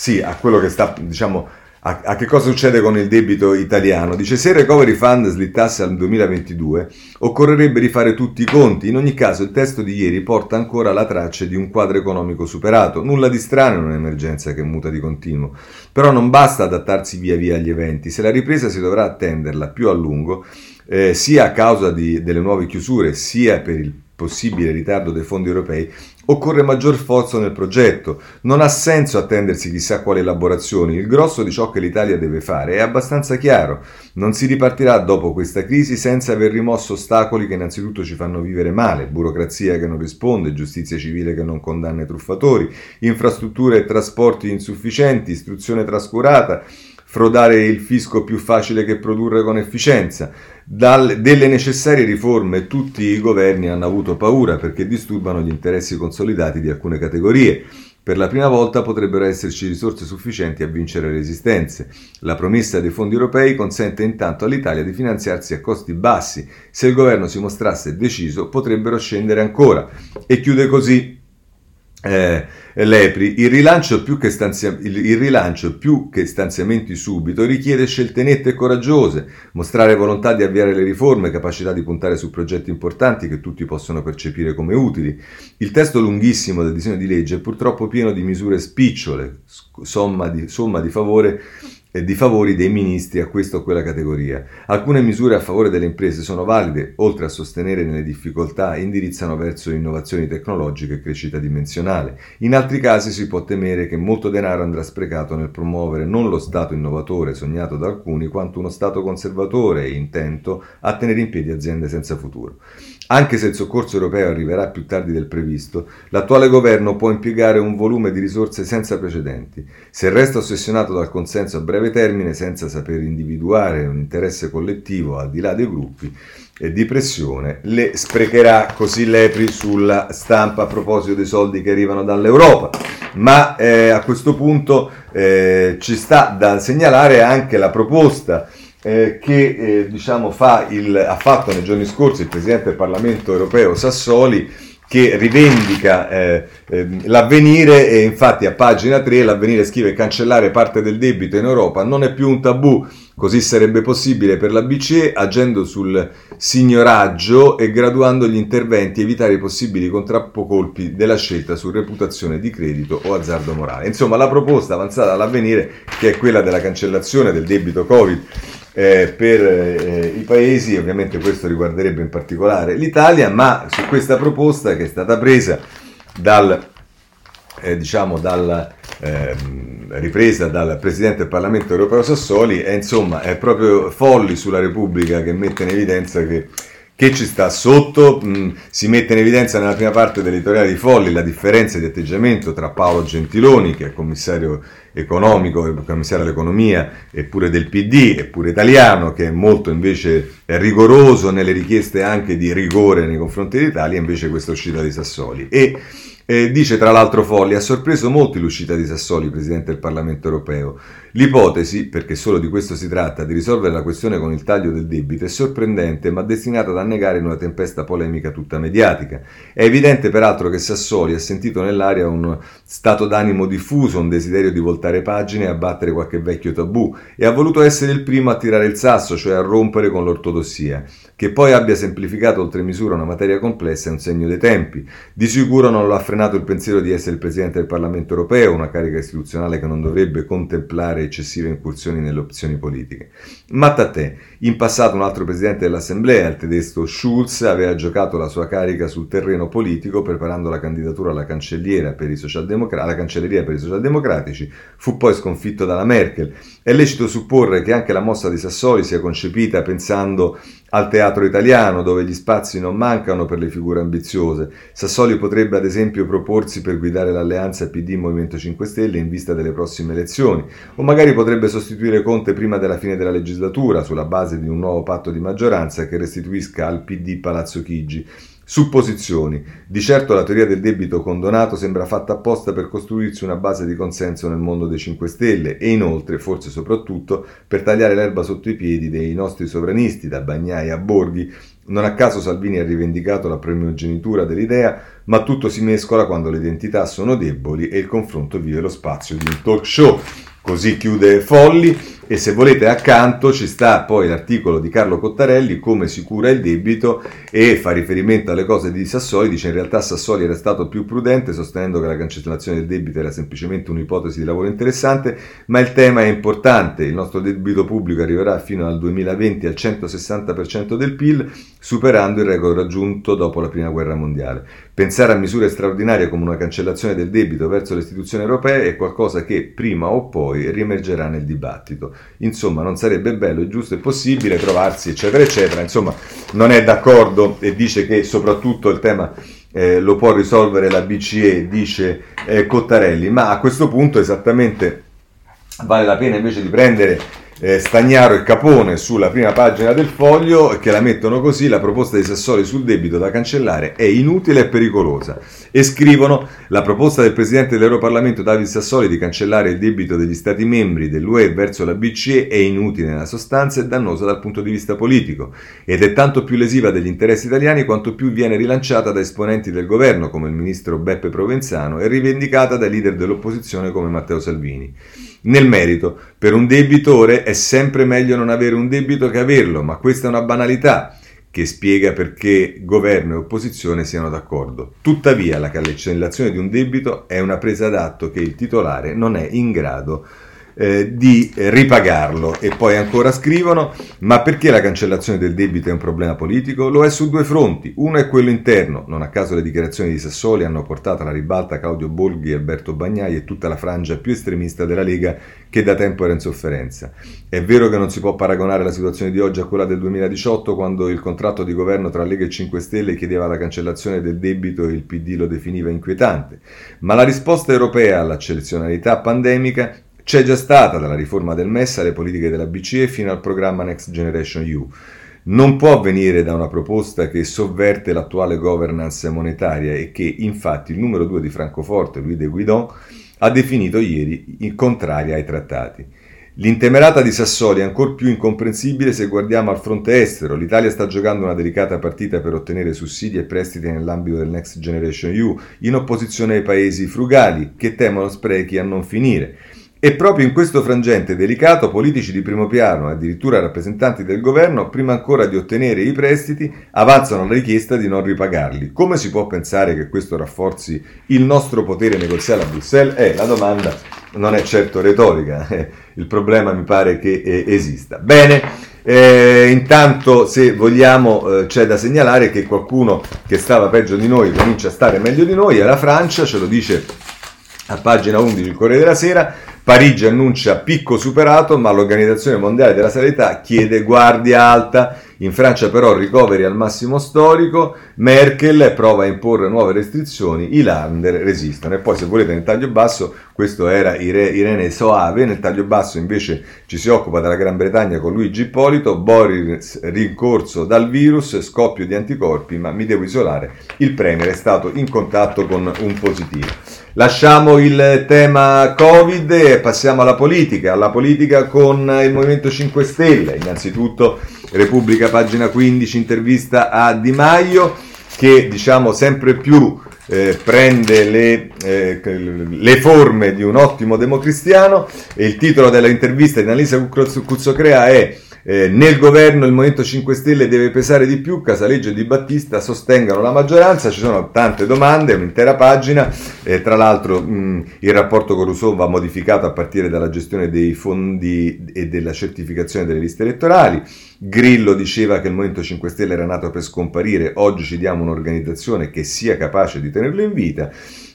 sì, a quello che sta, diciamo, a, a, che cosa succede con il debito italiano. Dice se il recovery fund slittasse al 2022 occorrerebbe rifare tutti i conti. In ogni caso il testo di ieri porta ancora la traccia di un quadro economico superato. Nulla di strano in un'emergenza che muta di continuo. Però non basta adattarsi via via agli eventi. Se la ripresa si dovrà attenderla più a lungo, eh, sia a causa di, delle nuove chiusure, sia per il possibile ritardo dei fondi europei, occorre maggior sforzo nel progetto. Non ha senso attendersi chissà quali elaborazioni. Il grosso di ciò che l'Italia deve fare è abbastanza chiaro. Non si ripartirà dopo questa crisi senza aver rimosso ostacoli che innanzitutto ci fanno vivere male, burocrazia che non risponde, giustizia civile che non condanna i truffatori, infrastrutture e trasporti insufficienti, istruzione trascurata, frodare il fisco più facile che produrre con efficienza. Dal, delle necessarie riforme tutti i governi hanno avuto paura perché disturbano gli interessi consolidati di alcune categorie. Per la prima volta potrebbero esserci risorse sufficienti a vincere le resistenze. La promessa dei fondi europei consente intanto all'Italia di finanziarsi a costi bassi. Se il governo si mostrasse deciso, potrebbero scendere ancora. E chiude così eh, Lepri, il rilancio, stanzia- il, il rilancio, più che stanziamenti subito richiede scelte nette e coraggiose, mostrare volontà di avviare le riforme, capacità di puntare su progetti importanti che tutti possono percepire come utili. Il testo lunghissimo del disegno di legge è purtroppo pieno di misure spicciole, somma di, somma di favore di favori dei ministri a questa o quella categoria. Alcune misure a favore delle imprese sono valide, oltre a sostenere nelle difficoltà, indirizzano verso innovazioni tecnologiche e crescita dimensionale. In altri casi si può temere che molto denaro andrà sprecato nel promuovere non lo Stato innovatore sognato da alcuni, quanto uno Stato conservatore e intento a tenere in piedi aziende senza futuro. Anche se il soccorso europeo arriverà più tardi del previsto, l'attuale governo può impiegare un volume di risorse senza precedenti. Se resta ossessionato dal consenso a breve termine senza saper individuare un interesse collettivo al di là dei gruppi e di pressione, le sprecherà così Lepri sulla stampa a proposito dei soldi che arrivano dall'Europa. Ma eh, a questo punto eh, ci sta da segnalare anche la proposta eh, che eh, diciamo, fa il, ha fatto nei giorni scorsi il Presidente del Parlamento europeo Sassoli che rivendica eh, eh, l'avvenire e infatti a pagina 3 l'avvenire scrive cancellare parte del debito in Europa non è più un tabù, così sarebbe possibile per la BCE agendo sul signoraggio e graduando gli interventi evitare i possibili contrappocolpi della scelta su reputazione di credito o azzardo morale. Insomma la proposta avanzata all'avvenire che è quella della cancellazione del debito Covid eh, per eh, i paesi, ovviamente questo riguarderebbe in particolare l'Italia, ma su questa proposta che è stata presa dal, eh, diciamo dal, ehm, ripresa dal Presidente del Parlamento europeo Sassoli, è, insomma, è proprio Folli sulla Repubblica che mette in evidenza che che ci sta sotto, mh, si mette in evidenza nella prima parte dell'editoriale di Folli la differenza di atteggiamento tra Paolo Gentiloni, che è commissario economico, commissario all'economia, eppure del PD, eppure italiano, che è molto invece rigoroso nelle richieste anche di rigore nei confronti dell'Italia, invece questa uscita di Sassoli. E Eh, dice tra l'altro Folli, ha sorpreso molti l'uscita di Sassoli, Presidente del Parlamento europeo. L'ipotesi, perché solo di questo si tratta, di risolvere la questione con il taglio del debito è sorprendente ma destinata ad annegare in una tempesta polemica tutta mediatica. È evidente peraltro che Sassoli ha sentito nell'aria un stato d'animo diffuso, un desiderio di voltare pagine e abbattere qualche vecchio tabù e ha voluto essere il primo a tirare il sasso, cioè a rompere con l'ortodossia. Che poi abbia semplificato oltre misura una materia complessa è un segno dei tempi. Di sicuro non lo ha frenato il pensiero di essere il Presidente del Parlamento europeo, una carica istituzionale che non dovrebbe contemplare eccessive incursioni nelle opzioni politiche. Ma te, in passato un altro Presidente dell'Assemblea, il tedesco Schulz, aveva giocato la sua carica sul terreno politico preparando la candidatura alla, per i alla cancelleria per i socialdemocratici, fu poi sconfitto dalla Merkel. È lecito supporre che anche la mossa di Sassoli sia concepita pensando al teatro italiano, dove gli spazi non mancano per le figure ambiziose. Sassoli potrebbe ad esempio proporsi per guidare l'alleanza PD-Movimento 5 Stelle in vista delle prossime elezioni, o magari potrebbe sostituire Conte prima della fine della legislatura sulla base di un nuovo patto di maggioranza che restituisca al PD Palazzo Chigi. Supposizioni. Di certo la teoria del debito condonato sembra fatta apposta per costruirsi una base di consenso nel mondo dei 5 Stelle e inoltre, forse soprattutto, per tagliare l'erba sotto i piedi dei nostri sovranisti, da Bagnai a Borghi. Non a caso Salvini ha rivendicato la primogenitura dell'idea, ma tutto si mescola quando le identità sono deboli e il confronto vive lo spazio di un talk show. Così chiude Folli e se volete accanto ci sta poi l'articolo di Carlo Cottarelli come si cura il debito e fa riferimento alle cose di Sassoli, dice in realtà Sassoli era stato più prudente sostenendo che la cancellazione del debito era semplicemente un'ipotesi di lavoro interessante, ma il tema è importante, il nostro debito pubblico arriverà fino al 2020 al 160% del PIL, superando il record raggiunto dopo la Prima Guerra Mondiale. Pensare a misure straordinarie come una cancellazione del debito verso le istituzioni europee è qualcosa che prima o poi riemergerà nel dibattito. Insomma, non sarebbe bello, giusto e possibile trovarsi, eccetera, eccetera. Insomma, non è d'accordo e dice che soprattutto il tema eh, lo può risolvere la BCE, dice eh, Cottarelli, ma a questo punto esattamente vale la pena invece di prendere eh, Stagnaro e Capone sulla prima pagina del foglio che la mettono così la proposta di Sassoli sul debito da cancellare è inutile e pericolosa e scrivono la proposta del Presidente dell'Europarlamento David Sassoli di cancellare il debito degli Stati membri dell'UE verso la BCE è inutile nella sostanza e dannosa dal punto di vista politico ed è tanto più lesiva degli interessi italiani quanto più viene rilanciata da esponenti del governo come il ministro Beppe Provenzano e rivendicata dai leader dell'opposizione come Matteo Salvini. Nel merito, per un debitore è sempre meglio non avere un debito che averlo, ma questa è una banalità che spiega perché governo e opposizione siano d'accordo. Tuttavia, la cancellazione di un debito è una presa d'atto che il titolare non è in grado di eh, di ripagarlo. E poi ancora scrivono, ma perché la cancellazione del debito è un problema politico? Lo è su due fronti. Uno è quello interno, non a caso le dichiarazioni di Sassoli hanno portato alla ribalta Claudio Bolghi, Alberto Bagnai e tutta la frangia più estremista della Lega che da tempo era in sofferenza. È vero che non si può paragonare la situazione di oggi a quella del 2018 quando il contratto di governo tra Lega e 5 Stelle chiedeva la cancellazione del debito e il PD lo definiva inquietante, ma la risposta europea all'eccezionalità pandemica c'è già stata dalla riforma del MES alle politiche della BCE fino al programma Next Generation EU. Non può venire da una proposta che sovverte l'attuale governance monetaria e che infatti il numero due di Francoforte, Louis de Guidon, ha definito ieri contraria ai trattati. L'intemerata di Sassoli è ancora più incomprensibile se guardiamo al fronte estero. L'Italia sta giocando una delicata partita per ottenere sussidi e prestiti nell'ambito del Next Generation EU, in opposizione ai paesi frugali che temono sprechi a non finire. E proprio in questo frangente delicato politici di primo piano, addirittura rappresentanti del governo, prima ancora di ottenere i prestiti, avanzano la richiesta di non ripagarli. Come si può pensare che questo rafforzi il nostro potere negoziale a Bruxelles? Eh, la domanda non è certo retorica, eh, il problema mi pare che eh, esista. Bene, eh, intanto se vogliamo eh, c'è da segnalare che qualcuno che stava peggio di noi comincia a stare meglio di noi, è la Francia, ce lo dice a pagina 11 il Corriere della Sera, Parigi annuncia picco superato, ma l'Organizzazione Mondiale della Sanità chiede guardia alta. In Francia però ricoveri al massimo storico, Merkel prova a imporre nuove restrizioni, i Lander resistono. E poi se volete nel taglio basso, questo era Irene Soave, nel taglio basso invece ci si occupa della Gran Bretagna con Luigi Ippolito, Boris rincorso dal virus, scoppio di anticorpi, ma mi devo isolare, il Premier è stato in contatto con un positivo. Lasciamo il tema Covid e passiamo alla politica, alla politica con il Movimento 5 Stelle, innanzitutto Repubblica, pagina 15, intervista a Di Maio, che diciamo sempre più eh, prende le, eh, le, forme di un ottimo democristiano. E il titolo dell'intervista di Annalisa Cuzzocrea è eh, nel governo il Movimento 5 Stelle deve pesare di più, Casaleggio e Di Battista sostengano la maggioranza, ci sono tante domande, un'intera pagina, eh, tra l'altro mh, il rapporto con Rousseau va modificato a partire dalla gestione dei fondi e della certificazione delle liste elettorali, Grillo diceva che il Movimento 5 Stelle era nato per scomparire, oggi ci diamo un'organizzazione che sia capace di tenerlo in vita.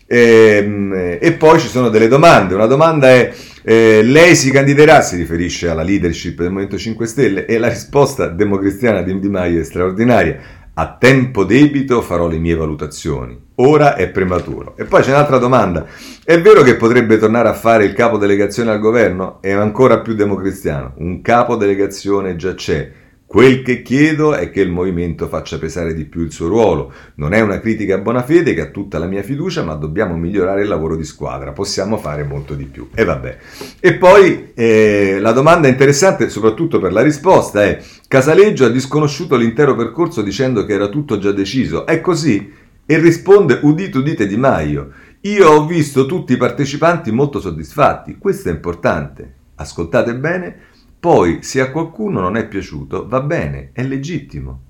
E, ehm, e poi ci sono delle domande. Una domanda è: eh, lei si candiderà? Si riferisce alla leadership del Movimento 5 Stelle e la risposta democristiana di Di Maio è straordinaria. A tempo debito farò le mie valutazioni. Ora è prematuro. E poi c'è un'altra domanda. È vero che potrebbe tornare a fare il capo delegazione al governo? È ancora più democristiano. Un capo delegazione già c'è Quel che chiedo è che il movimento faccia pesare di più il suo ruolo. Non è una critica a buona fede che ha tutta la mia fiducia, ma dobbiamo migliorare il lavoro di squadra. Possiamo fare molto di più. E vabbè. E poi eh, la domanda interessante, soprattutto per la risposta, è: Casaleggio ha disconosciuto l'intero percorso dicendo che era tutto già deciso. È così? E risponde: Udite, udite Di Maio. Io ho visto tutti i partecipanti molto soddisfatti. Questo è importante. Ascoltate bene poi, se a qualcuno non è piaciuto, va bene, è legittimo.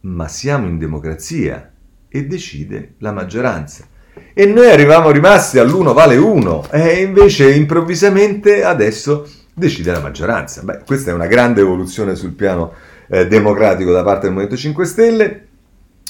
Ma siamo in democrazia e decide la maggioranza. E noi arrivavamo rimasti all'uno vale uno e invece improvvisamente adesso decide la maggioranza. Beh, questa è una grande evoluzione sul piano eh, democratico da parte del Movimento 5 Stelle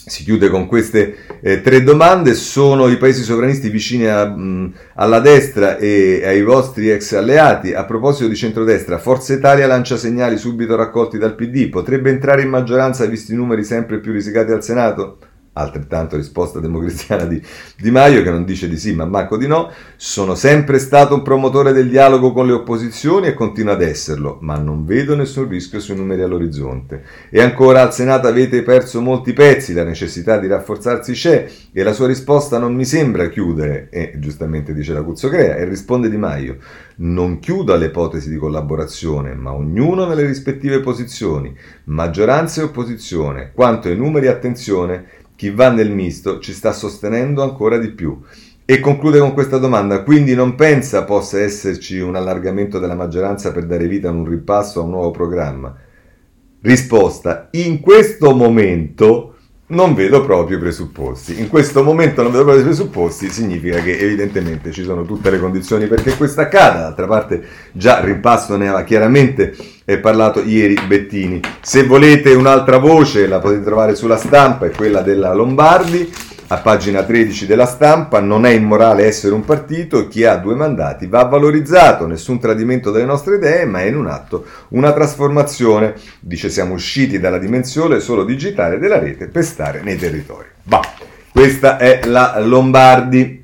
si chiude con queste eh, tre domande. Sono i paesi sovranisti vicini a, mh, alla destra e ai vostri ex alleati? A proposito di centrodestra, Forza Italia lancia segnali subito raccolti dal PD. Potrebbe entrare in maggioranza visti i numeri sempre più risicati al Senato? Altrettanto risposta democristiana di Di Maio che non dice di sì ma manco di no, sono sempre stato un promotore del dialogo con le opposizioni e continuo ad esserlo, ma non vedo nessun rischio sui numeri all'orizzonte. E ancora al Senato avete perso molti pezzi, la necessità di rafforzarsi c'è e la sua risposta non mi sembra chiudere, e giustamente dice la Cuzzocrea, e risponde Di Maio, non chiudo alle ipotesi di collaborazione, ma ognuno nelle rispettive posizioni, maggioranza e opposizione, quanto ai numeri attenzione, chi va nel misto ci sta sostenendo ancora di più. E conclude con questa domanda, quindi non pensa possa esserci un allargamento della maggioranza per dare vita a un ripasso a un nuovo programma? Risposta, in questo momento non vedo proprio i presupposti. In questo momento non vedo proprio i presupposti, significa che evidentemente ci sono tutte le condizioni perché questo accada. D'altra parte, già rimpasto ne aveva chiaramente parlato ieri Bettini. Se volete un'altra voce, la potete trovare sulla stampa, è quella della Lombardi a pagina 13 della stampa, non è immorale essere un partito, chi ha due mandati va valorizzato, nessun tradimento delle nostre idee, ma è in un atto una trasformazione. Dice siamo usciti dalla dimensione solo digitale della rete per stare nei territori. Bah, questa è la Lombardi.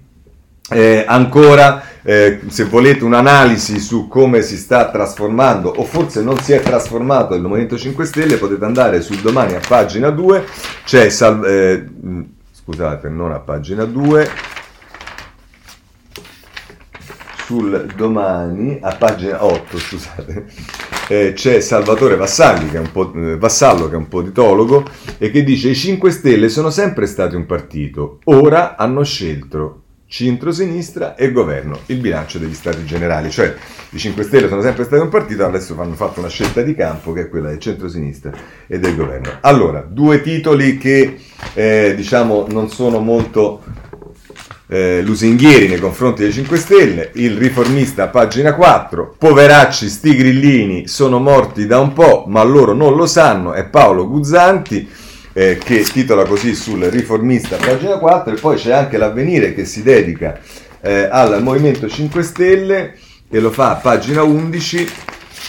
Eh, ancora, eh, se volete un'analisi su come si sta trasformando, o forse non si è trasformato il Movimento 5 Stelle, potete andare sul domani a pagina 2, c'è Sal- eh, scusate, non a pagina 2, sul domani, a pagina 8, scusate, eh, c'è Salvatore Vassalli, che è un po', eh, Vassallo, che è un politologo, e che dice i 5 Stelle sono sempre stati un partito, ora hanno scelto centro-sinistra e governo, il bilancio degli stati generali, cioè i 5 Stelle sono sempre stati un partito, adesso hanno fatto una scelta di campo che è quella del centro-sinistra e del governo. Allora, due titoli che eh, diciamo non sono molto eh, lusinghieri nei confronti dei 5 Stelle, il riformista pagina 4, poveracci sti grillini sono morti da un po', ma loro non lo sanno, è Paolo Guzzanti eh, che titola così sul riformista, pagina 4, e poi c'è anche l'avvenire che si dedica eh, al Movimento 5 Stelle e lo fa a pagina 11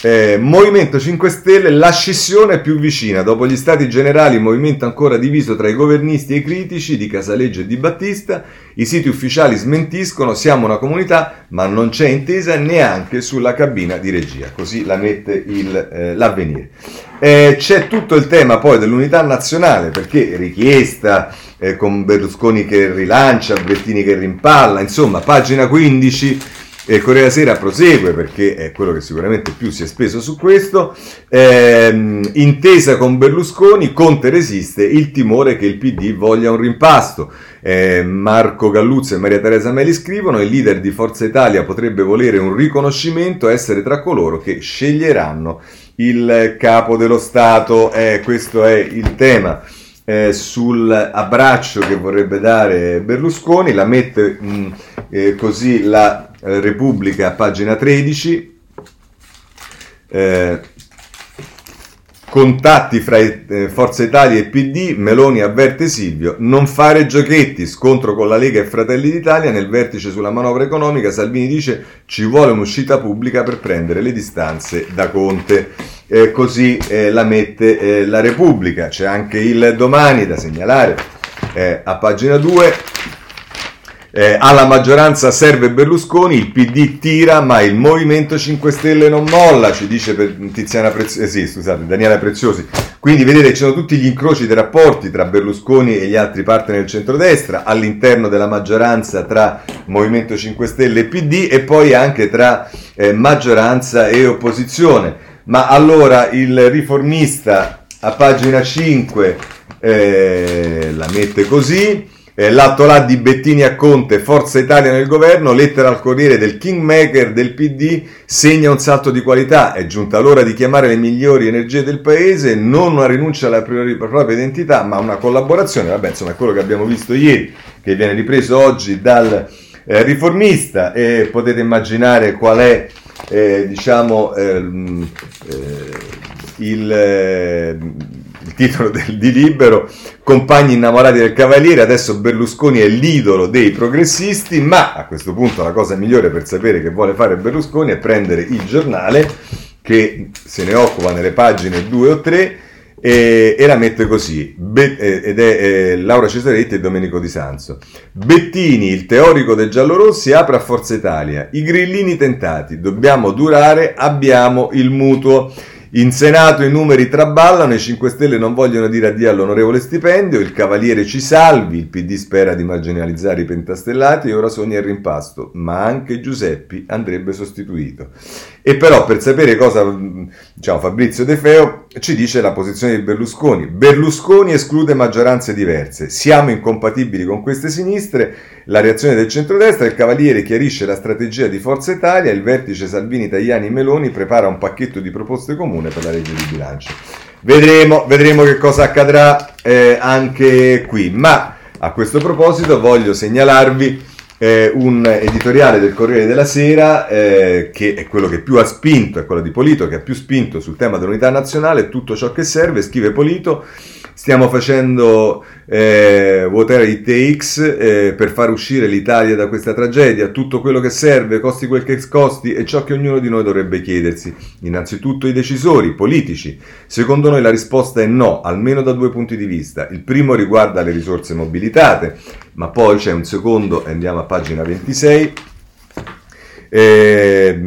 eh, Movimento 5 Stelle, la scissione più vicina. Dopo gli stati generali, movimento ancora diviso tra i governisti e i critici di Casaleggio e di Battista. I siti ufficiali smentiscono, siamo una comunità, ma non c'è intesa neanche sulla cabina di regia. Così la mette il, eh, l'avvenire. Eh, c'è tutto il tema poi dell'unità nazionale, perché richiesta eh, con Berlusconi che rilancia, Bettini che rimpalla, insomma, pagina 15 e Corriere Sera prosegue perché è quello che sicuramente più si è speso su questo. Eh, intesa con Berlusconi, Conte resiste il timore che il PD voglia un rimpasto. Eh, Marco Galluzzo e Maria Teresa Meli scrivono: il leader di Forza Italia potrebbe volere un riconoscimento, essere tra coloro che sceglieranno il capo dello Stato. Eh, questo è il tema. Eh, sull'abbraccio che vorrebbe dare Berlusconi, la mette mh, mm, eh, così la Repubblica, pagina 13. Eh, contatti fra eh, Forza Italia e PD, Meloni avverte Silvio, non fare giochetti, scontro con la Lega e Fratelli d'Italia, nel vertice sulla manovra economica Salvini dice ci vuole un'uscita pubblica per prendere le distanze da Conte. Eh, così eh, la mette eh, la Repubblica, c'è anche il domani da segnalare eh, a pagina 2. Eh, alla maggioranza serve Berlusconi, il PD tira, ma il Movimento 5 Stelle non molla, ci dice Preziosi, eh sì, scusate, Daniela Preziosi. Quindi vedete, ci sono tutti gli incroci dei rapporti tra Berlusconi e gli altri partner del centrodestra, all'interno della maggioranza tra Movimento 5 Stelle e PD e poi anche tra eh, maggioranza e opposizione. Ma allora il riformista a pagina 5 eh, la mette così. Eh, l'atto là di Bettini a Conte, Forza Italia nel governo, lettera al Corriere del Kingmaker del PD, segna un salto di qualità. È giunta l'ora di chiamare le migliori energie del paese, non una rinuncia alla propria identità, ma una collaborazione. Vabbè, insomma, è quello che abbiamo visto ieri, che viene ripreso oggi dal eh, riformista. E potete immaginare qual è, eh, diciamo, ehm, eh, il il titolo del, di Libero, compagni innamorati del Cavaliere, adesso Berlusconi è l'idolo dei progressisti, ma a questo punto la cosa migliore per sapere che vuole fare Berlusconi è prendere il giornale che se ne occupa nelle pagine 2 o 3 e, e la mette così, Be- eh, ed è eh, Laura Cesaretti e Domenico Di Sanzo. Bettini, il teorico dei giallorossi, apre a Forza Italia. I grillini tentati, dobbiamo durare, abbiamo il mutuo. In Senato i numeri traballano, i 5 Stelle non vogliono dire addio all'onorevole stipendio, il Cavaliere ci salvi, il PD spera di marginalizzare i pentastellati e ora sogna il rimpasto, ma anche Giuseppi andrebbe sostituito. E però per sapere cosa diciamo, Fabrizio De Feo ci dice la posizione di Berlusconi. Berlusconi esclude maggioranze diverse, siamo incompatibili con queste sinistre, la reazione del centrodestra, il Cavaliere chiarisce la strategia di Forza Italia, il vertice Salvini, Tajani e Meloni prepara un pacchetto di proposte comune per la legge di bilancio. Vedremo, vedremo che cosa accadrà eh, anche qui, ma a questo proposito voglio segnalarvi eh, un editoriale del Corriere della Sera eh, che è quello che più ha spinto, è quello di Polito che ha più spinto sul tema dell'unità nazionale, tutto ciò che serve, scrive Polito, stiamo facendo eh, whatever it takes eh, per far uscire l'Italia da questa tragedia, tutto quello che serve, costi quel che costi, è ciò che ognuno di noi dovrebbe chiedersi. Innanzitutto i decisori, politici. Secondo noi la risposta è no, almeno da due punti di vista. Il primo riguarda le risorse mobilitate, ma poi c'è un secondo, andiamo a pagina 26. Eh,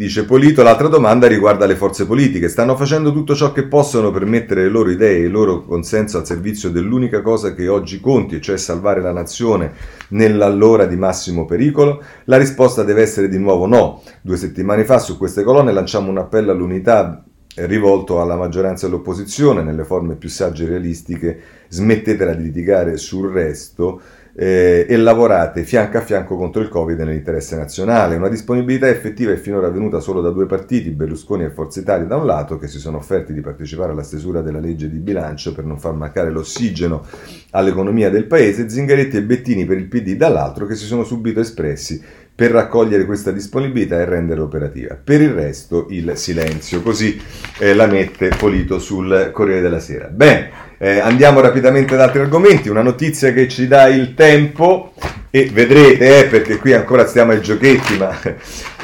Dice Polito, l'altra domanda riguarda le forze politiche. Stanno facendo tutto ciò che possono per mettere le loro idee e il loro consenso al servizio dell'unica cosa che oggi conti, cioè salvare la nazione nell'allora di massimo pericolo? La risposta deve essere di nuovo no. Due settimane fa su queste colonne lanciamo un appello all'unità rivolto alla maggioranza e all'opposizione nelle forme più sagge e realistiche. Smettetela di litigare sul resto eh, e lavorate fianco a fianco contro il Covid nell'interesse nazionale. Una disponibilità effettiva è finora avvenuta solo da due partiti, Berlusconi e Forza Italia da un lato, che si sono offerti di partecipare alla stesura della legge di bilancio per non far mancare l'ossigeno all'economia del paese, Zingaretti e Bettini per il PD dall'altro, che si sono subito espressi per raccogliere questa disponibilità e renderla operativa. Per il resto il silenzio, così eh, la mette Polito sul Corriere della Sera. Bene. Eh, andiamo rapidamente ad altri argomenti, una notizia che ci dà il tempo e vedrete, eh, perché qui ancora stiamo ai giochetti, ma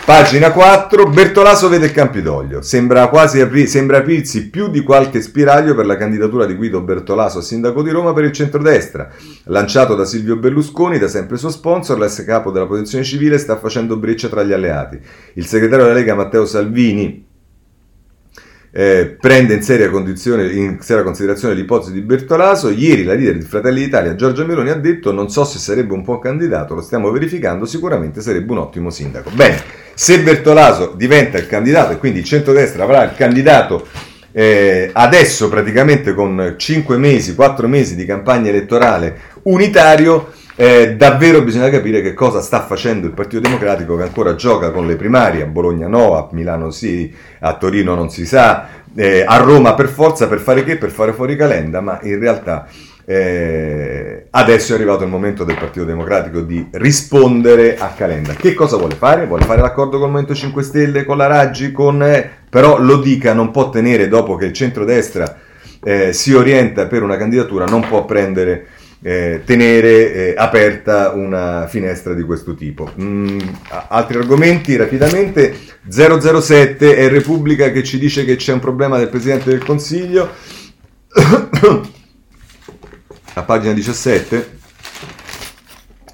Pagina 4, Bertolaso vede Campidoglio, sembra quasi apri- sembra aprirsi più di qualche spiraglio per la candidatura di Guido Bertolaso a sindaco di Roma per il centrodestra. Lanciato da Silvio Berlusconi, da sempre suo sponsor, l'ex capo della protezione civile sta facendo breccia tra gli alleati. Il segretario della Lega Matteo Salvini eh, prende in seria, in seria, considerazione l'ipotesi di Bertolaso. Ieri la leader di Fratelli d'Italia, Giorgia Meloni, ha detto non so se sarebbe un buon candidato, lo stiamo verificando, sicuramente sarebbe un ottimo sindaco. Bene, se Bertolaso diventa il candidato e quindi il centrodestra avrà il candidato eh, adesso praticamente con 5 mesi, 4 mesi di campagna elettorale unitario, eh, davvero bisogna capire che cosa sta facendo il Partito Democratico che ancora gioca con le primarie, a Bologna no, a Milano sì, a Torino non si sa, eh, a Roma per forza, per fare che? Per fare fuori Calenda, ma in realtà eh, adesso è arrivato il momento del Partito Democratico di rispondere a Calenda. Che cosa vuole fare? Vuole fare l'accordo con il Movimento 5 Stelle, con la Raggi, con, eh, però lo dica, non può tenere dopo che il centrodestra eh, si orienta per una candidatura, non può prendere eh, tenere eh, aperta una finestra di questo tipo. Mm, altri argomenti rapidamente. 007 è Repubblica che ci dice che c'è un problema del Presidente del Consiglio. A pagina 17.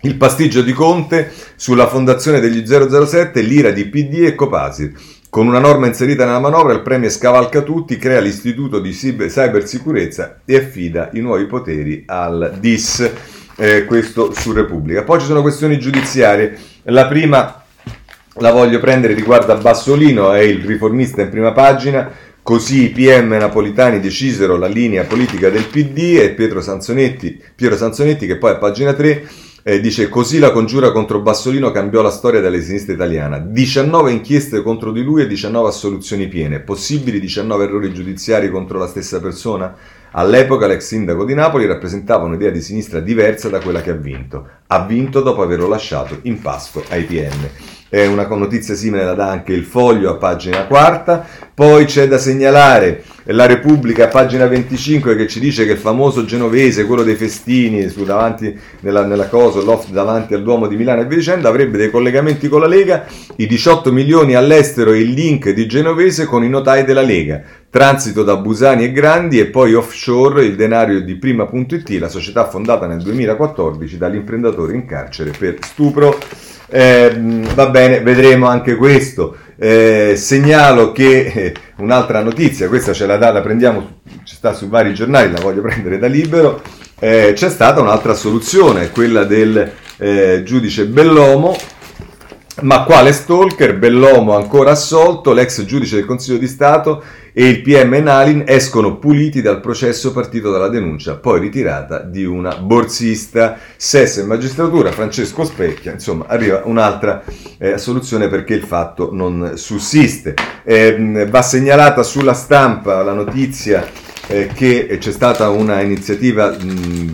Il pasticcio di Conte sulla fondazione degli 007, l'ira di PD e Copasir. Con una norma inserita nella manovra, il Premier scavalca tutti, crea l'istituto di cybersicurezza e affida i nuovi poteri al DIS. Eh, questo su Repubblica. Poi ci sono questioni giudiziarie. La prima la voglio prendere riguarda Bassolino, è il riformista in prima pagina. Così i PM napolitani decisero la linea politica del PD e Pietro Sanzonetti, Piero Sanzonetti, che poi a pagina 3 eh, dice così la congiura contro Bassolino cambiò la storia della sinistra italiana. 19 inchieste contro di lui e 19 assoluzioni piene. Possibili 19 errori giudiziari contro la stessa persona? All'epoca l'ex sindaco di Napoli rappresentava un'idea di sinistra diversa da quella che ha vinto. Ha vinto dopo averlo lasciato in pasto ai PM. È una notizia simile la dà anche il foglio a pagina quarta. Poi c'è da segnalare la Repubblica a pagina 25 che ci dice che il famoso genovese, quello dei festini su davanti nella, nella cosa, loft davanti al Duomo di Milano e via dicendo, avrebbe dei collegamenti con la Lega, i 18 milioni all'estero e il link di genovese con i notai della Lega. Transito da Busani e Grandi e poi offshore il denario di Prima.it, la società fondata nel 2014 dall'imprenditore in carcere per stupro. Eh, va bene, vedremo anche questo. Eh, segnalo che eh, un'altra notizia, questa ce la, dà, la prendiamo, ci sta su vari giornali, la voglio prendere da libero. Eh, c'è stata un'altra soluzione, quella del eh, giudice Bellomo. Ma quale stalker? Bellomo ancora assolto, l'ex giudice del Consiglio di Stato e il PM Nalin escono puliti dal processo partito dalla denuncia poi ritirata di una borsista. SES e magistratura, Francesco Specchia, insomma arriva un'altra eh, soluzione perché il fatto non sussiste. Eh, va segnalata sulla stampa la notizia eh, che c'è stata una iniziativa eh,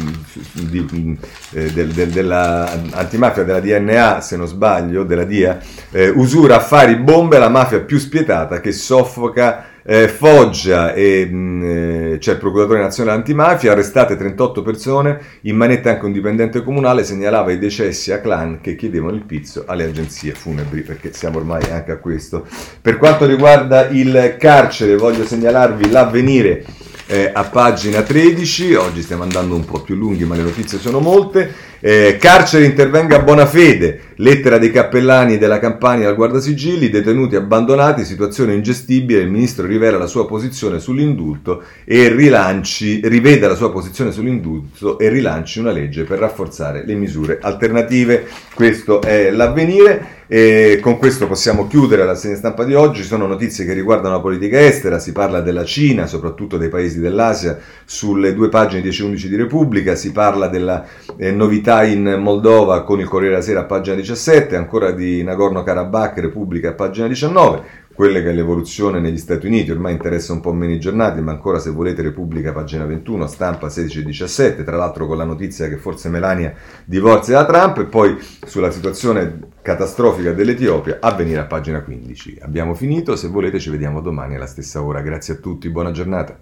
del, del, della antimafia della DNA, se non sbaglio, della DIA, eh, usura affari bombe, la mafia più spietata che soffoca eh, Foggia e mh, eh, c'è il procuratore nazionale antimafia, arrestate 38 persone, in manetta anche un dipendente comunale segnalava i decessi a clan che chiedevano il pizzo alle agenzie funebri, perché siamo ormai anche a questo. Per quanto riguarda il carcere, voglio segnalarvi l'avvenire eh, a pagina 13, oggi stiamo andando un po' più lunghi ma le notizie sono molte, eh, carcere intervenga a buona fede, lettera dei cappellani della Campania al guardasigilli, detenuti abbandonati, situazione ingestibile, il ministro rivela la sua posizione sull'indulto e rilanci, rivede la sua posizione sull'indulto e rilanci una legge per rafforzare le misure alternative. Questo è l'avvenire. E con questo possiamo chiudere la segna stampa di oggi. Sono notizie che riguardano la politica estera, si parla della Cina, soprattutto dei paesi dell'Asia, sulle due pagine 10 e 11 di Repubblica, si parla della eh, novità in Moldova con il Corriere della Sera a pagina 17, ancora di Nagorno-Karabakh, Repubblica a pagina 19 quelle che è l'evoluzione negli Stati Uniti, ormai interessa un po' meno i giornali, ma ancora se volete Repubblica, pagina 21, stampa 16 e 17, tra l'altro con la notizia che forse Melania divorzia da Trump, e poi sulla situazione catastrofica dell'Etiopia, a venire a pagina 15. Abbiamo finito, se volete ci vediamo domani alla stessa ora, grazie a tutti, buona giornata.